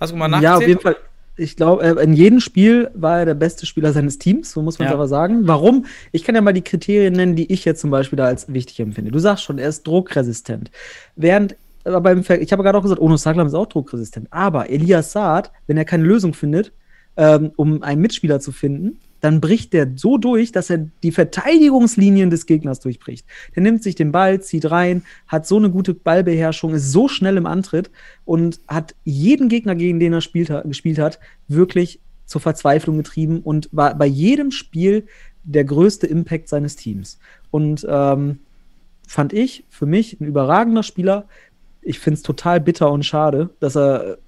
Hast du mal nachgezählt? Ja, auf jeden Fall ich glaube, äh, in jedem Spiel war er der beste Spieler seines Teams, so muss man es ja. aber sagen. Warum? Ich kann ja mal die Kriterien nennen, die ich jetzt zum Beispiel da als wichtig empfinde. Du sagst schon, er ist druckresistent. Während aber beim Ver ich habe gerade auch gesagt, Ono Saglam ist auch druckresistent. Aber Elias Saad, wenn er keine Lösung findet, ähm, um einen Mitspieler zu finden, dann bricht der so durch, dass er die Verteidigungslinien des Gegners durchbricht. Der nimmt sich den Ball, zieht rein, hat so eine gute Ballbeherrschung, ist so schnell im Antritt und hat jeden Gegner, gegen den er spielt, gespielt hat, wirklich zur Verzweiflung getrieben und war bei jedem Spiel der größte Impact seines Teams. Und ähm, fand ich für mich ein überragender Spieler. Ich finde es total bitter und schade, dass er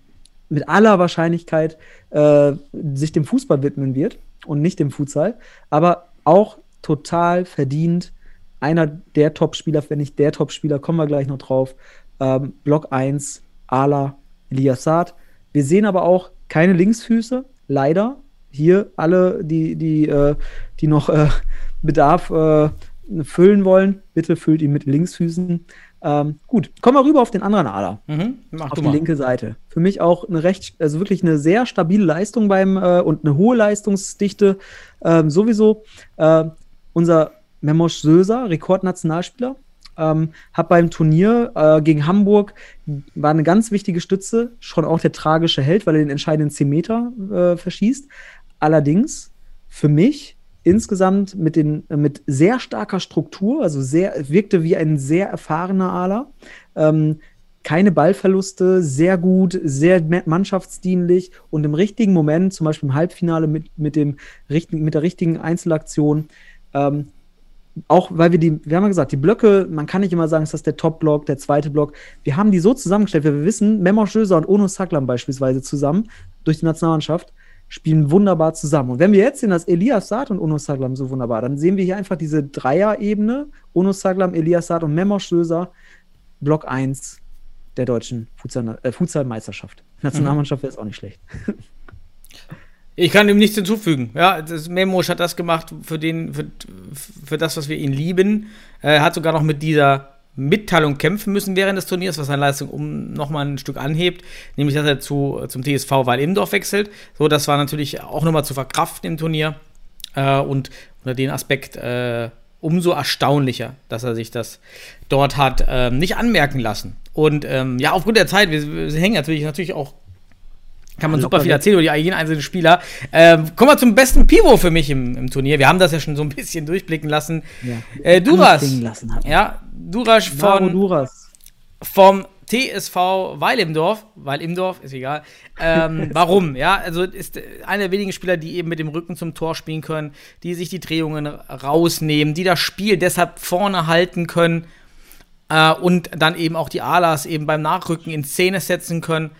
mit aller Wahrscheinlichkeit äh, sich dem Fußball widmen wird und nicht dem Futsal, aber auch total verdient. Einer der Top-Spieler, wenn nicht der Top-Spieler, kommen wir gleich noch drauf. Ähm, Block 1, Ala, Elias Saad. Wir sehen aber auch keine Linksfüße, leider. Hier alle, die, die, äh, die noch äh, Bedarf äh, füllen wollen, bitte füllt ihn mit Linksfüßen. Ähm, gut, kommen wir rüber auf den anderen Ader. Mhm, auf die mal. linke Seite. Für mich auch eine recht, also wirklich eine sehr stabile Leistung beim äh, und eine hohe Leistungsdichte. Ähm, sowieso äh, unser Memosch Söser, Rekordnationalspieler, ähm, hat beim Turnier äh, gegen Hamburg war eine ganz wichtige Stütze, schon auch der tragische Held, weil er den entscheidenden 10 Meter äh, verschießt. Allerdings für mich insgesamt mit, den, mit sehr starker Struktur, also sehr, wirkte wie ein sehr erfahrener Ala. Ähm, keine Ballverluste, sehr gut, sehr mannschaftsdienlich und im richtigen Moment, zum Beispiel im Halbfinale mit, mit, dem, mit der richtigen Einzelaktion, ähm, auch weil wir die, wir haben ja gesagt, die Blöcke, man kann nicht immer sagen, ist das der Top-Block, der zweite Block. Wir haben die so zusammengestellt, weil wir wissen, Memo Schöser und Ono Saklam beispielsweise zusammen durch die Nationalmannschaft spielen wunderbar zusammen. Und wenn wir jetzt sehen, dass Elias Saad und Ono Saglam so wunderbar, dann sehen wir hier einfach diese Dreier-Ebene, Ono Saglam, Elias Saad und Memo Stöser, Block 1 der deutschen äh, Futsal-Meisterschaft. Nationalmannschaft wäre es auch nicht schlecht. Ich kann ihm nichts hinzufügen. Ja, das Memosch hat das gemacht für den, für, für das, was wir ihn lieben. Er hat sogar noch mit dieser Mitteilung kämpfen müssen während des Turniers, was seine Leistung um nochmal ein Stück anhebt, nämlich dass er zu, zum TSV Weil-Imdorf wechselt. So, das war natürlich auch nochmal zu verkraften im Turnier. Äh, und unter den Aspekt äh, umso erstaunlicher, dass er sich das dort hat äh, nicht anmerken lassen. Und ähm, ja, aufgrund der Zeit, wir, wir hängen natürlich, natürlich auch kann man super viel erzählen über jeden einzelnen Spieler. Ähm, kommen wir zum besten Pivo für mich im, im, Turnier. Wir haben das ja schon so ein bisschen durchblicken lassen. Ja, äh, Duras. Ja, Duras von. Duras. Vom TSV Weil im Dorf. Weil im Dorf, ist egal. Ähm, warum? Ja, also ist einer der wenigen Spieler, die eben mit dem Rücken zum Tor spielen können, die sich die Drehungen rausnehmen, die das Spiel deshalb vorne halten können äh, und dann eben auch die Alas eben beim Nachrücken in Szene setzen können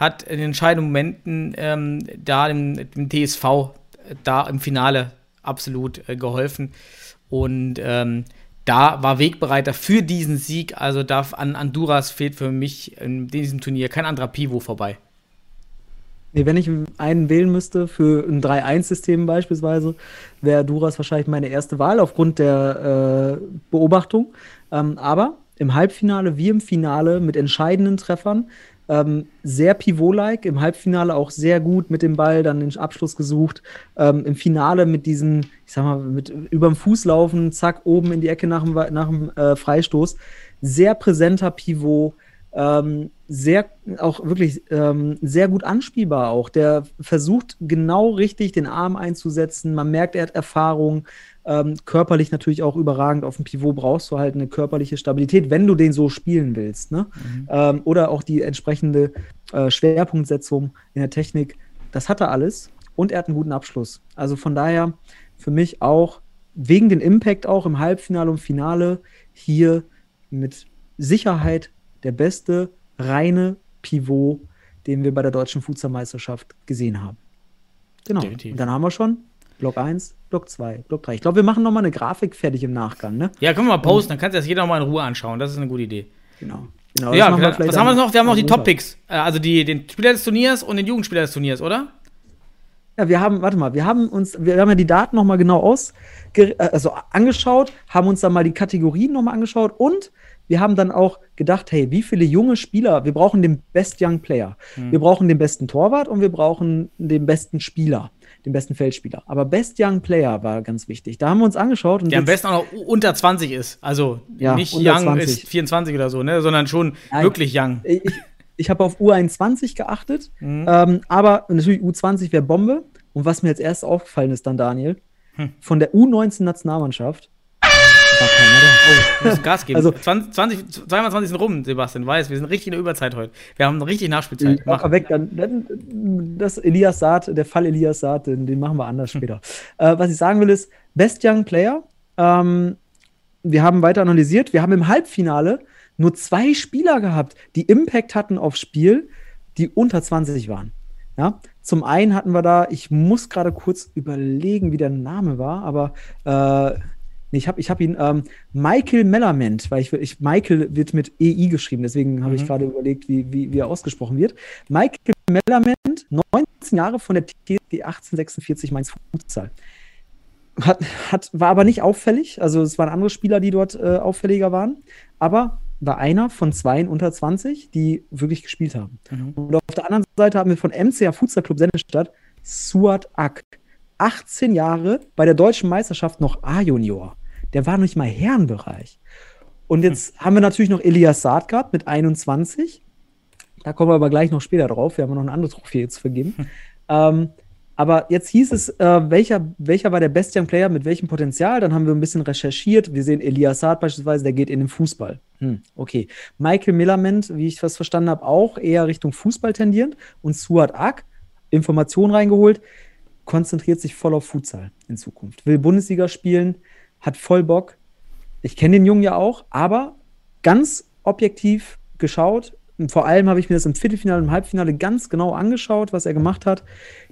hat in den entscheidenden Momenten ähm, da dem, dem, TSV äh, da im Finale absolut äh, geholfen. Und ähm, da war Wegbereiter für diesen Sieg. Also darf an Honduras fehlt für mich in diesem Turnier kein anderer Pivo vorbei. Nee, wenn ich einen wählen müsste für ein 3-1-System beispielsweise, wäre Duras wahrscheinlich meine erste Wahl aufgrund der äh, Beobachtung. Ähm, aber im Halbfinale wie im Finale mit entscheidenden Treffern Ähm, sehr Pivot-like, im Halbfinale auch sehr gut mit dem Ball, dann den Abschluss gesucht. Ähm, Im Finale mit diesem, ich sag mal, mit überm Fuß laufen, zack, oben in die Ecke nach dem, nach dem äh, Freistoß. Sehr präsenter Pivot, ähm, sehr, auch wirklich ähm, sehr gut anspielbar auch. Der versucht genau richtig den Arm einzusetzen. Man merkt, er hat Erfahrung. Ähm, körperlich natürlich auch überragend. Auf dem Pivot brauchst du halt eine körperliche Stabilität, wenn du den so spielen willst. Ne? Mhm. Ähm, oder auch die entsprechende äh, Schwerpunktsetzung in der Technik. Das hat er alles. Und er hat einen guten Abschluss. Also von daher für mich auch wegen dem Impact auch im Halbfinale und Finale hier mit Sicherheit der beste reine Pivot, den wir bei der deutschen Fußballmeisterschaft gesehen haben. Genau. Definitiv. Und dann haben wir schon Block 1, Block 2, Block 3. Ich glaube, wir machen nochmal eine Grafik fertig im Nachgang, ne? Ja, können wir mal posten, dann kannst du das jeder nochmal in Ruhe anschauen. Das ist eine gute Idee. Genau. genau ja, wir was haben wir noch? Wir haben noch die Top-Picks. Äh, also die, den Spieler des Turniers und den Jugendspieler des Turniers, oder? Ja, wir haben, warte mal, wir haben uns, wir haben ja die Daten nochmal genau aus, äh, also angeschaut, haben uns dann mal die Kategorien nochmal angeschaut und wir haben dann auch gedacht, hey, wie viele junge Spieler, wir brauchen den Best Young Player. Mhm. Wir brauchen den besten Torwart und wir brauchen den besten Spieler, den besten Feldspieler. Aber Best Young Player war ganz wichtig. Da haben wir uns angeschaut. Und Der am besten auch noch unter 20 ist. Also ja, nicht Young 20. ist 24 oder so, ne? sondern schon Nein, wirklich Young. Ich, ich habe auf U21 geachtet, mhm. ähm, aber natürlich U20 wäre Bombe. Und was mir als erstes aufgefallen ist dann, Daniel, hm. von der U19-Nationalmannschaft keiner da. Oh, wir müssen Gas geben. Also, 20, 20, 22 sind rum, Sebastian, weiß, wir sind richtig in der Überzeit heute. Wir haben richtig Nachspielzeit. Mach weg, dann, dann, das Elias Saat, der Fall Elias Saat, den, den machen wir anders später. Äh, was ich sagen will ist, Best Young Player, ähm, wir haben weiter analysiert, wir haben im Halbfinale nur zwei Spieler gehabt, die Impact hatten aufs Spiel, die unter 20 waren. Ja, zum einen hatten wir da, ich muss gerade kurz überlegen, wie der Name war, aber äh, Nee, ich habe ich hab ihn ähm, Michael Mellament, weil ich, ich Michael wird mit EI geschrieben, deswegen habe mhm. ich gerade überlegt, wie, wie, wie er ausgesprochen wird. Michael Mellament, 19 Jahre von der TSG 1846 Mainz Futsal. Hat, hat, war aber nicht auffällig, also es waren andere Spieler, die dort äh, auffälliger waren, aber war einer von zwei unter 20, die wirklich gespielt haben. Mhm. Und auf der anderen Seite haben wir von MCA Futsal Club Sennestadt Suat Ak. 18 Jahre bei der deutschen Meisterschaft noch A-Junior der war nicht mal Herrenbereich. Und jetzt hm. haben wir natürlich noch Elias Saad gehabt mit 21. Da kommen wir aber gleich noch später drauf. Wir haben noch eine andere Trophäe zu vergeben. Hm. Ähm, aber jetzt hieß es, äh, welcher, welcher war der Best Young Player mit welchem Potenzial? Dann haben wir ein bisschen recherchiert. Wir sehen Elias Saad beispielsweise, der geht in den Fußball. Hm, okay. Michael Millerment, wie ich das verstanden habe, auch eher Richtung Fußball tendierend. Und Suat Ak, Informationen reingeholt, konzentriert sich voll auf Futsal in Zukunft. Will Bundesliga spielen, hat voll Bock. Ich kenne den Jungen ja auch, aber ganz objektiv geschaut. Und vor allem habe ich mir das im Viertelfinale und im Halbfinale ganz genau angeschaut, was er gemacht hat.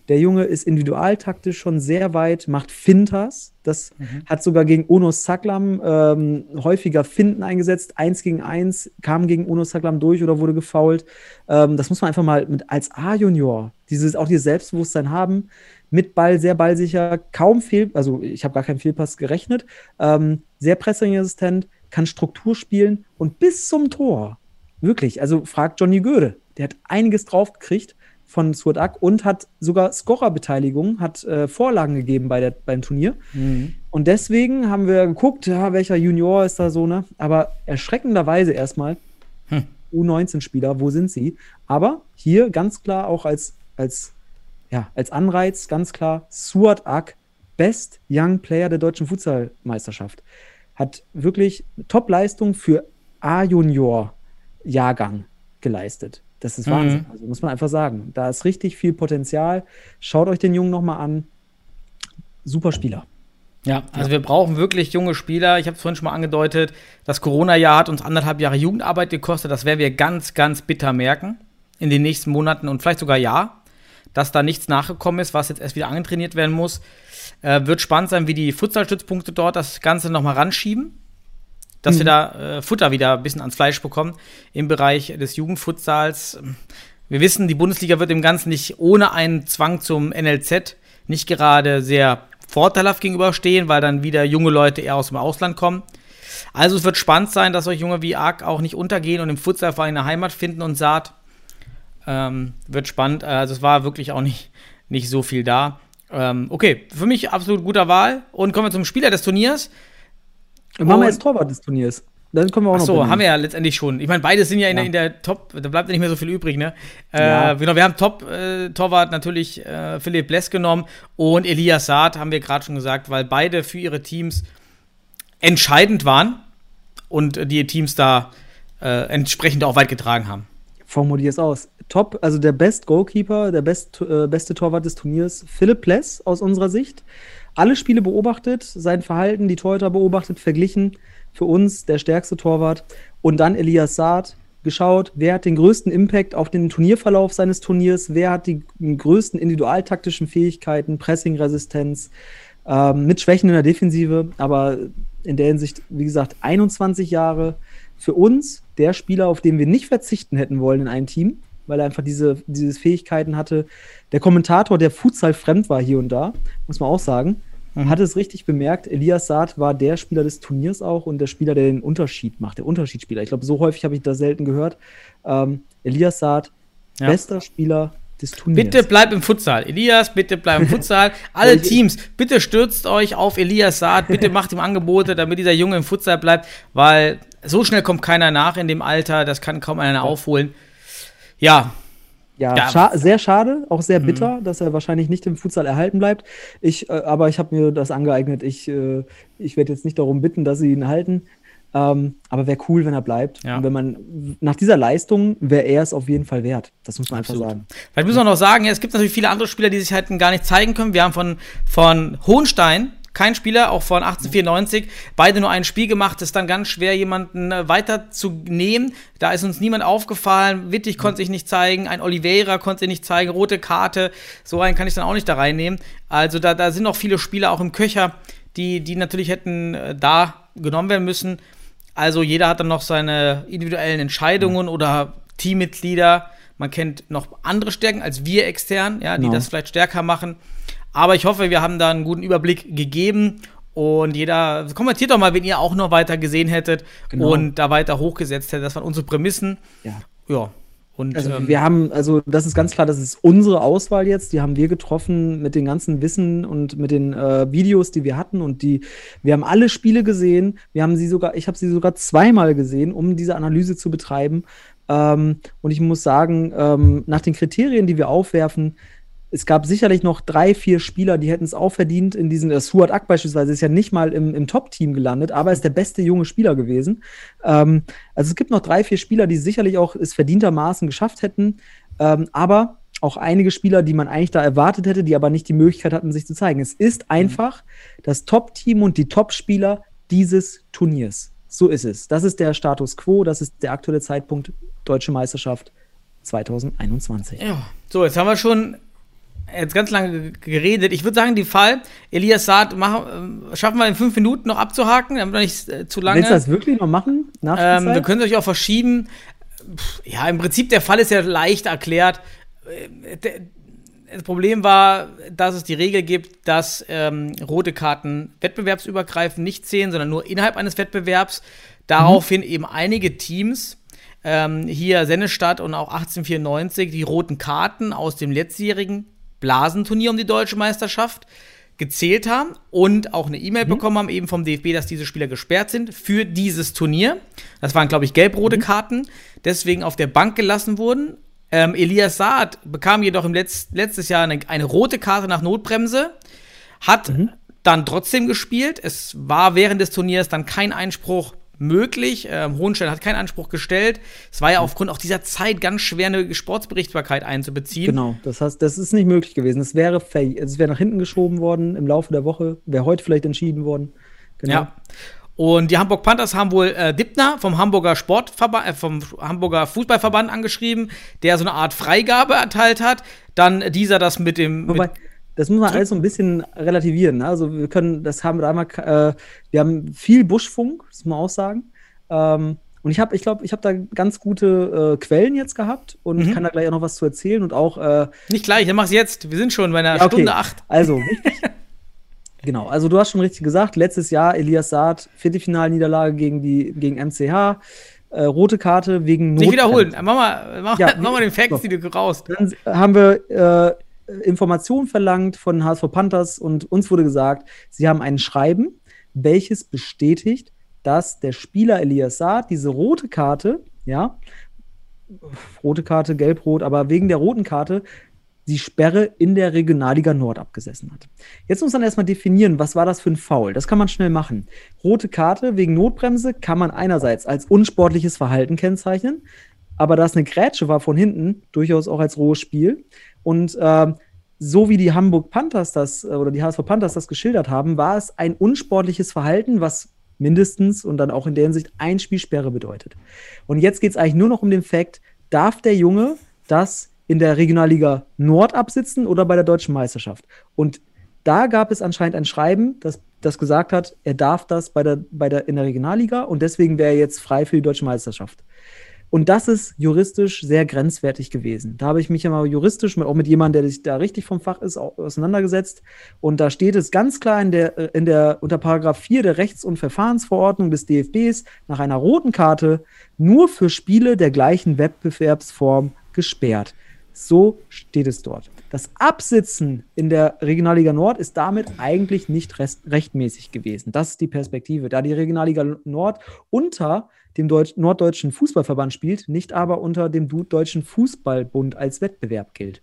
Der Junge ist individualtaktisch schon sehr weit, macht Finters. Das mhm. hat sogar gegen Uno Saklam ähm, häufiger Finden eingesetzt. Eins gegen eins kam gegen Uno Saklam durch oder wurde gefoult. Ähm, das muss man einfach mal mit als A-Junior, dieses, auch dieses Selbstbewusstsein haben mit Ball sehr ballsicher, kaum Fehl, also ich habe gar keinen Fehlpass gerechnet, ähm, sehr pressingresistent, kann Struktur spielen und bis zum Tor, wirklich, also fragt Johnny Göde, der hat einiges draufgekriegt von Suadak und hat sogar Scorerbeteiligung, hat äh, Vorlagen gegeben bei der, beim Turnier. Mhm. Und deswegen haben wir geguckt, ja, welcher Junior ist da so, ne? Aber erschreckenderweise erstmal hm. U19-Spieler, wo sind sie? Aber hier ganz klar auch als, als ja, als Anreiz ganz klar Suat Ak, Best Young Player der deutschen Futsalmeisterschaft. Hat wirklich Top-Leistung für A-Junior-Jahrgang geleistet. Das ist mhm. Wahnsinn. Also muss man einfach sagen. Da ist richtig viel Potenzial. Schaut euch den Jungen nochmal an. Super Spieler. Ja, also wir brauchen wirklich junge Spieler. Ich habe es vorhin schon mal angedeutet, das Corona-Jahr hat uns anderthalb Jahre Jugendarbeit gekostet. Das werden wir ganz, ganz bitter merken in den nächsten Monaten und vielleicht sogar Jahr dass da nichts nachgekommen ist, was jetzt erst wieder angetrainiert werden muss. Äh, wird spannend sein, wie die Futsalstützpunkte dort das Ganze nochmal ranschieben. Dass mhm. wir da äh, Futter wieder ein bisschen ans Fleisch bekommen im Bereich des Jugendfutsals. Wir wissen, die Bundesliga wird dem Ganzen nicht ohne einen Zwang zum NLZ nicht gerade sehr vorteilhaft gegenüberstehen, weil dann wieder junge Leute eher aus dem Ausland kommen. Also es wird spannend sein, dass solche Junge wie Arc auch nicht untergehen und im Futsal vor eine Heimat finden und sagt, Ähm, wird spannend. Also es war wirklich auch nicht, nicht so viel da. Ähm, okay, für mich absolut guter Wahl. Und kommen wir zum Spieler des Turniers. Und machen wir jetzt Torwart des Turniers. Dann können wir auch Ach noch so, benennen. haben wir ja letztendlich schon. Ich meine, beide sind ja in, Ja. Der, in der Top, da bleibt ja nicht mehr so viel übrig, ne? Äh, Ja. Genau, wir haben Top-Torwart natürlich äh, Philipp Bless genommen und Elias Saad, haben wir gerade schon gesagt, weil beide für ihre Teams entscheidend waren und äh, die Teams da äh, entsprechend auch weit getragen haben. Formulier es aus. Top, also der Best Goalkeeper, der best, äh, beste Torwart des Turniers, Philipp Pless aus unserer Sicht. Alle Spiele beobachtet, sein Verhalten, die Torhüter beobachtet, verglichen. Für uns der stärkste Torwart. Und dann Elias Saad geschaut, wer hat den größten Impact auf den Turnierverlauf seines Turniers, wer hat die größten individualtaktischen Fähigkeiten, Pressing-Resistenz, ähm, mit Schwächen in der Defensive, aber in der Hinsicht, wie gesagt, 21 Jahre für uns der Spieler, auf den wir nicht verzichten hätten wollen in einem Team, weil er einfach diese, diese Fähigkeiten hatte. Der Kommentator, der Futsal fremd war hier und da, muss man auch sagen, hat es richtig bemerkt. Elias Saad war der Spieler des Turniers auch und der Spieler, der den Unterschied macht, der Unterschiedsspieler. Ich glaube, so häufig habe ich das selten gehört. Ähm, Elias Saad, Ja. bester Spieler des Turniers. Bitte bleib im Futsal. Elias, bitte bleib im Futsal. Alle Teams, bitte stürzt euch auf Elias Saad. Bitte macht ihm Angebote, damit dieser Junge im Futsal bleibt, weil so schnell kommt keiner nach in dem Alter. Das kann kaum einer aufholen. Ja, Ja, Ja. Mhm. scha sehr schade, auch sehr bitter, dass er wahrscheinlich nicht im Futsal erhalten bleibt. Ich, äh, aber ich habe mir das angeeignet. Ich, äh, ich werde jetzt nicht darum bitten, dass sie ihn halten. Ähm, aber wäre cool, wenn er bleibt. Ja. Und wenn man nach dieser Leistung wäre er es auf jeden Fall wert. Das muss man Absolut. einfach sagen. Vielleicht müssen wir noch sagen, es gibt natürlich viele andere Spieler, die sich halt gar nicht zeigen können. Wir haben von, von Hohenstein kein Spieler, auch von 1894, beide nur ein Spiel gemacht. ist dann ganz schwer, jemanden äh, weiterzunehmen. Da ist uns niemand aufgefallen. Wittig konnte sich nicht zeigen, ein Oliveira konnte sich nicht zeigen, rote Karte. So einen kann ich dann auch nicht da reinnehmen. Also da, da sind noch viele Spieler auch im Köcher, die, die natürlich hätten äh, da genommen werden müssen. Also jeder hat dann noch seine individuellen Entscheidungen oder Teammitglieder. Man kennt noch andere Stärken als wir extern, ja, die Genau. das vielleicht stärker machen. Aber ich hoffe, wir haben da einen guten Überblick gegeben. Und jeder, kommentiert doch mal, wenn ihr auch noch weiter gesehen hättet Genau. und da weiter hochgesetzt hättet. Das waren unsere Prämissen. Ja. Ja. Und Also ähm, wir haben, also das ist ganz klar, das ist unsere Auswahl jetzt. Die haben wir getroffen mit den ganzen Wissen und mit den äh, Videos, die wir hatten und die, wir haben alle Spiele gesehen. Wir haben sie sogar, ich habe sie sogar zweimal gesehen, um diese Analyse zu betreiben. Ähm, und ich muss sagen, ähm, nach den Kriterien, die wir aufwerfen, es gab sicherlich noch drei, vier Spieler, die hätten es auch verdient. In diesen, äh, Suat Ak beispielsweise ist ja nicht mal im, im Top-Team gelandet, aber ist der beste junge Spieler gewesen. Ähm, also es gibt noch drei, vier Spieler, die sicherlich auch es verdientermaßen geschafft hätten, ähm, aber auch einige Spieler, die man eigentlich da erwartet hätte, die aber nicht die Möglichkeit hatten, sich zu zeigen. Es ist einfach das Top-Team und die Top-Spieler dieses Turniers. So ist es. Das ist der Status quo, das ist der aktuelle Zeitpunkt Deutsche Meisterschaft 2021. Ja, so, jetzt haben wir schon jetzt ganz lange geredet. Ich würde sagen, die Fall, Elias Saad, machen, äh, schaffen wir in fünf Minuten noch abzuhaken, damit wir nicht äh, zu lange. Willst du das wirklich noch machen? Ähm, wir können es euch auch verschieben. Pff, Ja, im Prinzip der Fall ist ja leicht erklärt. Äh, Das Problem war, dass es die Regel gibt, dass ähm, rote Karten wettbewerbsübergreifend nicht zählen, sondern nur innerhalb eines Wettbewerbs. Daraufhin eben einige Teams, ähm, hier Sennestadt und auch 1894, die roten Karten aus dem letztjährigen Blasenturnier um die deutsche Meisterschaft gezählt haben und auch eine E-Mail bekommen haben, eben vom DFB, dass diese Spieler gesperrt sind für dieses Turnier. Das waren, glaube ich, gelb-rote Karten, deswegen auf der Bank gelassen wurden. Ähm, Elias Saad bekam jedoch im Letz letztes Jahr eine, eine rote Karte nach Notbremse, hat dann trotzdem gespielt. Es war während des Turniers dann kein Einspruch möglich. Ähm, Hohenstein hat keinen Anspruch gestellt. Es war ja aufgrund auch dieser Zeit ganz schwer, eine Sportsberichtbarkeit einzubeziehen. Genau, das heißt, das ist nicht möglich gewesen. Es wäre, es wäre nach hinten geschoben worden im Laufe der Woche, wäre heute vielleicht entschieden worden. Genau. Ja. Und die Hamburg Panthers haben wohl äh, Dippner vom Hamburger Sportverband, äh, vom Hamburger Fußballverband angeschrieben, der so eine Art Freigabe erteilt hat. Dann dieser das mit dem. Wobei, mit, das muss man alles so ein bisschen relativieren. Ne? Also wir können, das haben wir einmal, äh, wir haben viel Buschfunk, das muss man auch sagen. Ähm, und ich habe, ich glaube, ich habe da ganz gute äh, Quellen jetzt gehabt und Mhm. kann da gleich auch noch was zu erzählen und auch äh, nicht gleich, dann mach's jetzt. Wir sind schon bei einer Ja, okay. Stunde acht. Also, genau, also du hast schon richtig gesagt, letztes Jahr Elias Saad, Viertelfinalniederlage gegen die gegen MCH. äh, rote Karte wegen Nicht wiederholen. Mach mal, mach, Ja, mach mal den Facts, so. die du raus. Dann haben wir äh, Informationen verlangt von HSV Panthers und uns wurde gesagt, sie haben ein Schreiben, welches bestätigt, dass der Spieler Elias Saad diese rote Karte, ja, rote Karte, gelb-rot, aber wegen der roten Karte die Sperre in der Regionalliga Nord abgesessen hat. Jetzt muss man erstmal definieren, was war das für ein Foul. Das kann man schnell machen. Rote Karte wegen Notbremse kann man einerseits als unsportliches Verhalten kennzeichnen, aber da es eine Grätsche war von hinten, durchaus auch als rohes Spiel. Und ähm, so wie die Hamburg Panthers das äh, oder die HSV Panthers das geschildert haben, war es ein unsportliches Verhalten, was mindestens und dann auch in der Hinsicht ein Spielsperre bedeutet. Und jetzt geht es eigentlich nur noch um den Fakt, darf der Junge das in der Regionalliga Nord absitzen oder bei der deutschen Meisterschaft? Und da gab es anscheinend ein Schreiben, das, das gesagt hat, er darf das bei der, bei der, in der Regionalliga und deswegen wäre er jetzt frei für die deutsche Meisterschaft. Und das ist juristisch sehr grenzwertig gewesen. Da habe ich mich ja mal juristisch mit, auch mit jemandem, der sich da richtig vom Fach ist, au- auseinandergesetzt. Und da steht es ganz klar in der, äh, in der, unter Paragraph 4 der Rechts- und Verfahrensverordnung des DFBs nach einer roten Karte nur für Spiele der gleichen Wettbewerbsform gesperrt. So steht es dort. Das Absitzen in der Regionalliga Nord ist damit eigentlich nicht rechtmäßig gewesen. Das ist die Perspektive. Da die Regionalliga Nord unter dem Deutsch Norddeutschen Fußballverband spielt, nicht aber unter dem Deutschen Fußballbund als Wettbewerb gilt.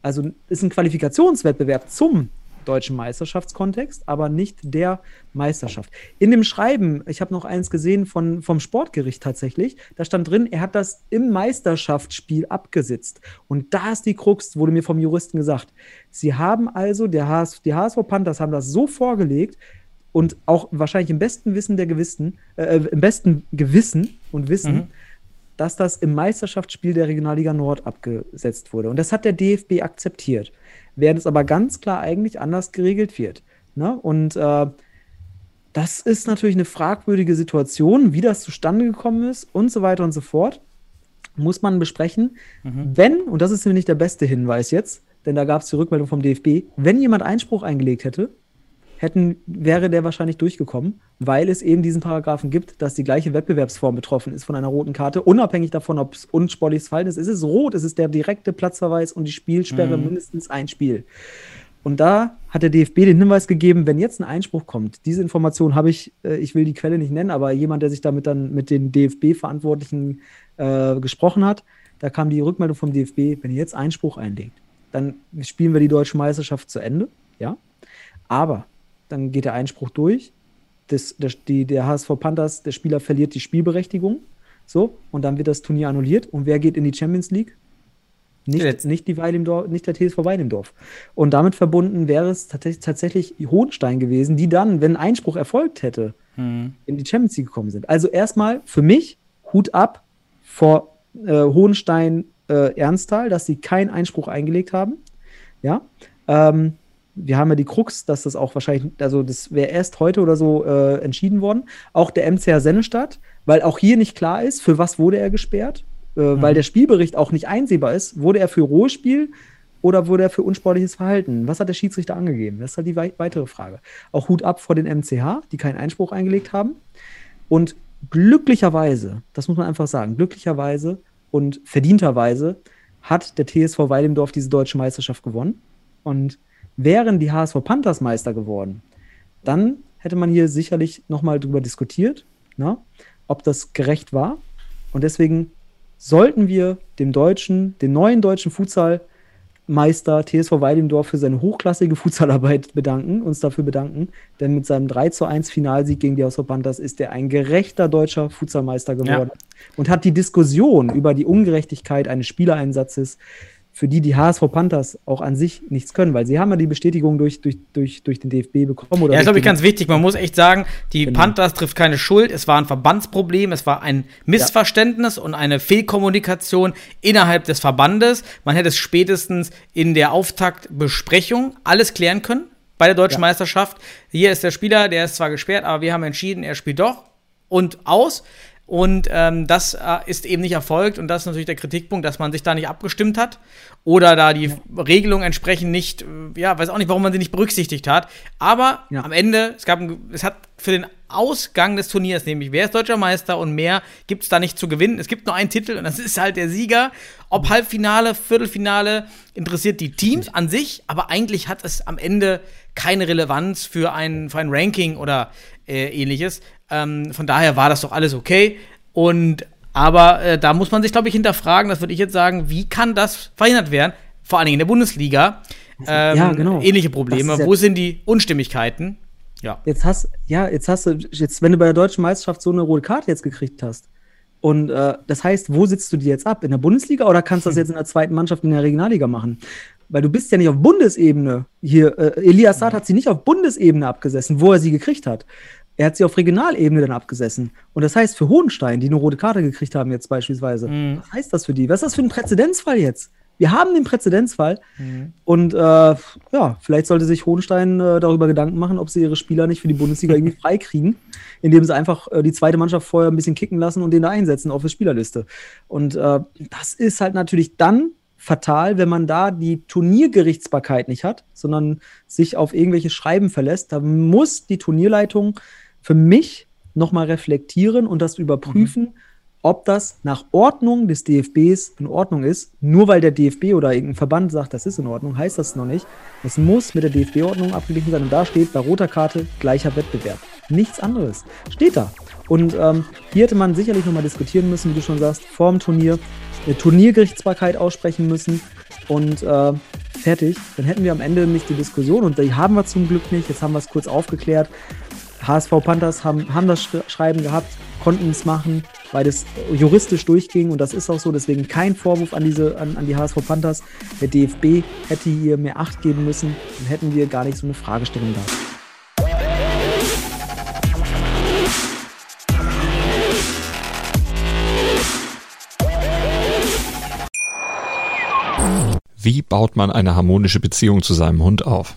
Also ist ein Qualifikationswettbewerb zum deutschen Meisterschaftskontext, aber nicht der Meisterschaft. In dem Schreiben, ich habe noch eins gesehen von, vom Sportgericht tatsächlich, da stand drin, er hat das im Meisterschaftsspiel abgesetzt. Und da ist die Krux, wurde mir vom Juristen gesagt. Sie haben also, der HS, die HSV Panthers haben das so vorgelegt und auch wahrscheinlich im besten Wissen der Gewissen, äh, im besten Gewissen und Wissen, Mhm. dass das im Meisterschaftsspiel der Regionalliga Nord abgesetzt wurde. Und das hat der DFB akzeptiert, während es aber ganz klar eigentlich anders geregelt wird. Ne? Und äh, das ist natürlich eine fragwürdige Situation, wie das zustande gekommen ist und so weiter und so fort. Muss man besprechen. Wenn, und das ist nämlich der beste Hinweis jetzt, denn da gab es die Rückmeldung vom DFB, wenn jemand Einspruch eingelegt hätte, hätten, wäre der wahrscheinlich durchgekommen, weil es eben diesen Paragraphen gibt, dass die gleiche Wettbewerbsform betroffen ist von einer roten Karte, unabhängig davon, ob es unsportliches Verhalten ist. Es ist rot, es ist der direkte Platzverweis und die Spielsperre mindestens ein Spiel. Und da hat der DFB den Hinweis gegeben, wenn jetzt ein Einspruch kommt, diese Information habe ich, äh, ich will die Quelle nicht nennen, aber jemand, der sich damit dann mit den DFB-Verantwortlichen äh, gesprochen hat, da kam die Rückmeldung vom DFB, wenn ihr jetzt Einspruch einlegt, dann spielen wir die deutsche Meisterschaft zu Ende, ja. Aber dann geht der Einspruch durch, das, das, die, der HSV Panthers, der Spieler verliert die Spielberechtigung, so, und dann wird das Turnier annulliert. Und wer geht in die Champions League? Nicht, Jetzt. nicht, die Weil im Dorf, nicht der TSV Weil im Dorf. Und damit verbunden wäre es tats tatsächlich Hohenstein gewesen, die dann, wenn Einspruch erfolgt hätte, Mhm. in die Champions League gekommen sind. Also erstmal für mich Hut ab vor äh, Hohenstein äh, Ernsthal, dass sie keinen Einspruch eingelegt haben. Ja. Ähm, wir haben ja die Krux, dass das auch wahrscheinlich, also das wäre erst heute oder so äh, entschieden worden. Auch der MCR Sennestadt, weil auch hier nicht klar ist, für was wurde er gesperrt, äh, weil der Spielbericht auch nicht einsehbar ist. Wurde er für rohes Spiel oder wurde er für unsportliches Verhalten? Was hat der Schiedsrichter angegeben? Das ist halt die wei weitere Frage. Auch Hut ab vor den MCH, die keinen Einspruch eingelegt haben. Und glücklicherweise, das muss man einfach sagen, glücklicherweise und verdienterweise hat der TSV Weilendorf diese deutsche Meisterschaft gewonnen. Und wären die HSV Panthers Meister geworden, dann hätte man hier sicherlich nochmal drüber diskutiert, ne, ob das gerecht war. Und deswegen sollten wir dem deutschen, den neuen deutschen Futsalmeister TSV Weilendorf für seine hochklassige Futsalarbeit bedanken, uns dafür bedanken, denn mit seinem 3 zu 1 Finalsieg gegen die HSV Panthers ist er ein gerechter deutscher Futsalmeister geworden. Und hat die Diskussion über die Ungerechtigkeit eines Spielereinsatzes, für die die HSV Panthers auch an sich nichts können, weil sie haben ja die Bestätigung durch, durch, durch, durch den DFB bekommen. Oder Ja, ist, durch glaube ich, ganz wichtig. Man muss echt sagen, die Genau. Panthers trifft keine Schuld. Es war ein Verbandsproblem, es war ein Missverständnis und eine Fehlkommunikation innerhalb des Verbandes. Man hätte es spätestens in der Auftaktbesprechung alles klären können bei der deutschen Ja. Meisterschaft. Hier ist der Spieler, der ist zwar gesperrt, aber wir haben entschieden, er spielt doch und aus. Und ähm, das äh, ist eben nicht erfolgt. Und das ist natürlich der Kritikpunkt, dass man sich da nicht abgestimmt hat oder da die Regelung entsprechend nicht, äh, ja, weiß auch nicht, warum man sie nicht berücksichtigt hat. Aber Ja. am Ende, es gab, es hat für den Ausgang des Turniers, nämlich wer ist deutscher Meister und mehr gibt es da nicht zu gewinnen. Es gibt nur einen Titel und das ist halt der Sieger. Ob Halbfinale, Viertelfinale, interessiert die Teams an sich, aber eigentlich hat es am Ende keine Relevanz für ein, für ein Ranking oder äh, ähnliches. Ähm, von daher war das doch alles okay. Und aber äh, da muss man sich, glaube ich, hinterfragen, das würde ich jetzt sagen, wie kann das verhindert werden? Vor allen Dingen in der Bundesliga. Ähm, Ja, genau. Ähnliche Probleme. ja- Wo sind die Unstimmigkeiten? Ja. Jetzt hast, ja, jetzt hast du, jetzt, wenn du bei der deutschen Meisterschaft so eine rote Karte jetzt gekriegt hast, und äh, das heißt, wo sitzt du die jetzt ab? In der Bundesliga oder kannst du das jetzt in der zweiten Mannschaft in der Regionalliga machen? Weil du bist ja nicht auf Bundesebene hier. Äh, Elias Saad hat sie nicht auf Bundesebene abgesessen, wo er sie gekriegt hat. Er hat sie auf Regionalebene dann abgesessen. Und das heißt, für Hohenstein, die eine rote Karte gekriegt haben jetzt beispielsweise, was heißt das für die? Was ist das für ein Präzedenzfall jetzt? Wir haben den Präzedenzfall. Und äh, ja, vielleicht sollte sich Hohenstein äh, darüber Gedanken machen, ob sie ihre Spieler nicht für die Bundesliga irgendwie freikriegen, indem sie einfach äh, die zweite Mannschaft vorher ein bisschen kicken lassen und den da einsetzen auf der Spielerliste. Und äh, das ist halt natürlich dann fatal, wenn man da die Turniergerichtsbarkeit nicht hat, sondern sich auf irgendwelche Schreiben verlässt. Da muss die Turnierleitung für mich nochmal reflektieren und das überprüfen, ob das nach Ordnung des DFBs in Ordnung ist. Nur weil der DFB oder irgendein Verband sagt, das ist in Ordnung, heißt das noch nicht. Es muss mit der DFB-Ordnung abgeglichen sein. Und da steht bei roter Karte gleicher Wettbewerb. Nichts anderes. Steht da. Und ähm, hier hätte man sicherlich nochmal diskutieren müssen, wie du schon sagst, vor dem Turnier, eine Turniergerichtsbarkeit aussprechen müssen und äh, fertig. Dann hätten wir am Ende nicht die Diskussion und die haben wir zum Glück nicht. Jetzt haben wir es kurz aufgeklärt. HSV Panthers haben, haben das Sch- Schreiben gehabt, konnten es machen, weil das juristisch durchging und das ist auch so. Deswegen kein Vorwurf an, diese, an, an die HSV Panthers. Der DFB hätte hier mehr Acht geben müssen, dann hätten wir gar nicht so eine Fragestellung da. Wie baut man eine harmonische Beziehung zu seinem Hund auf?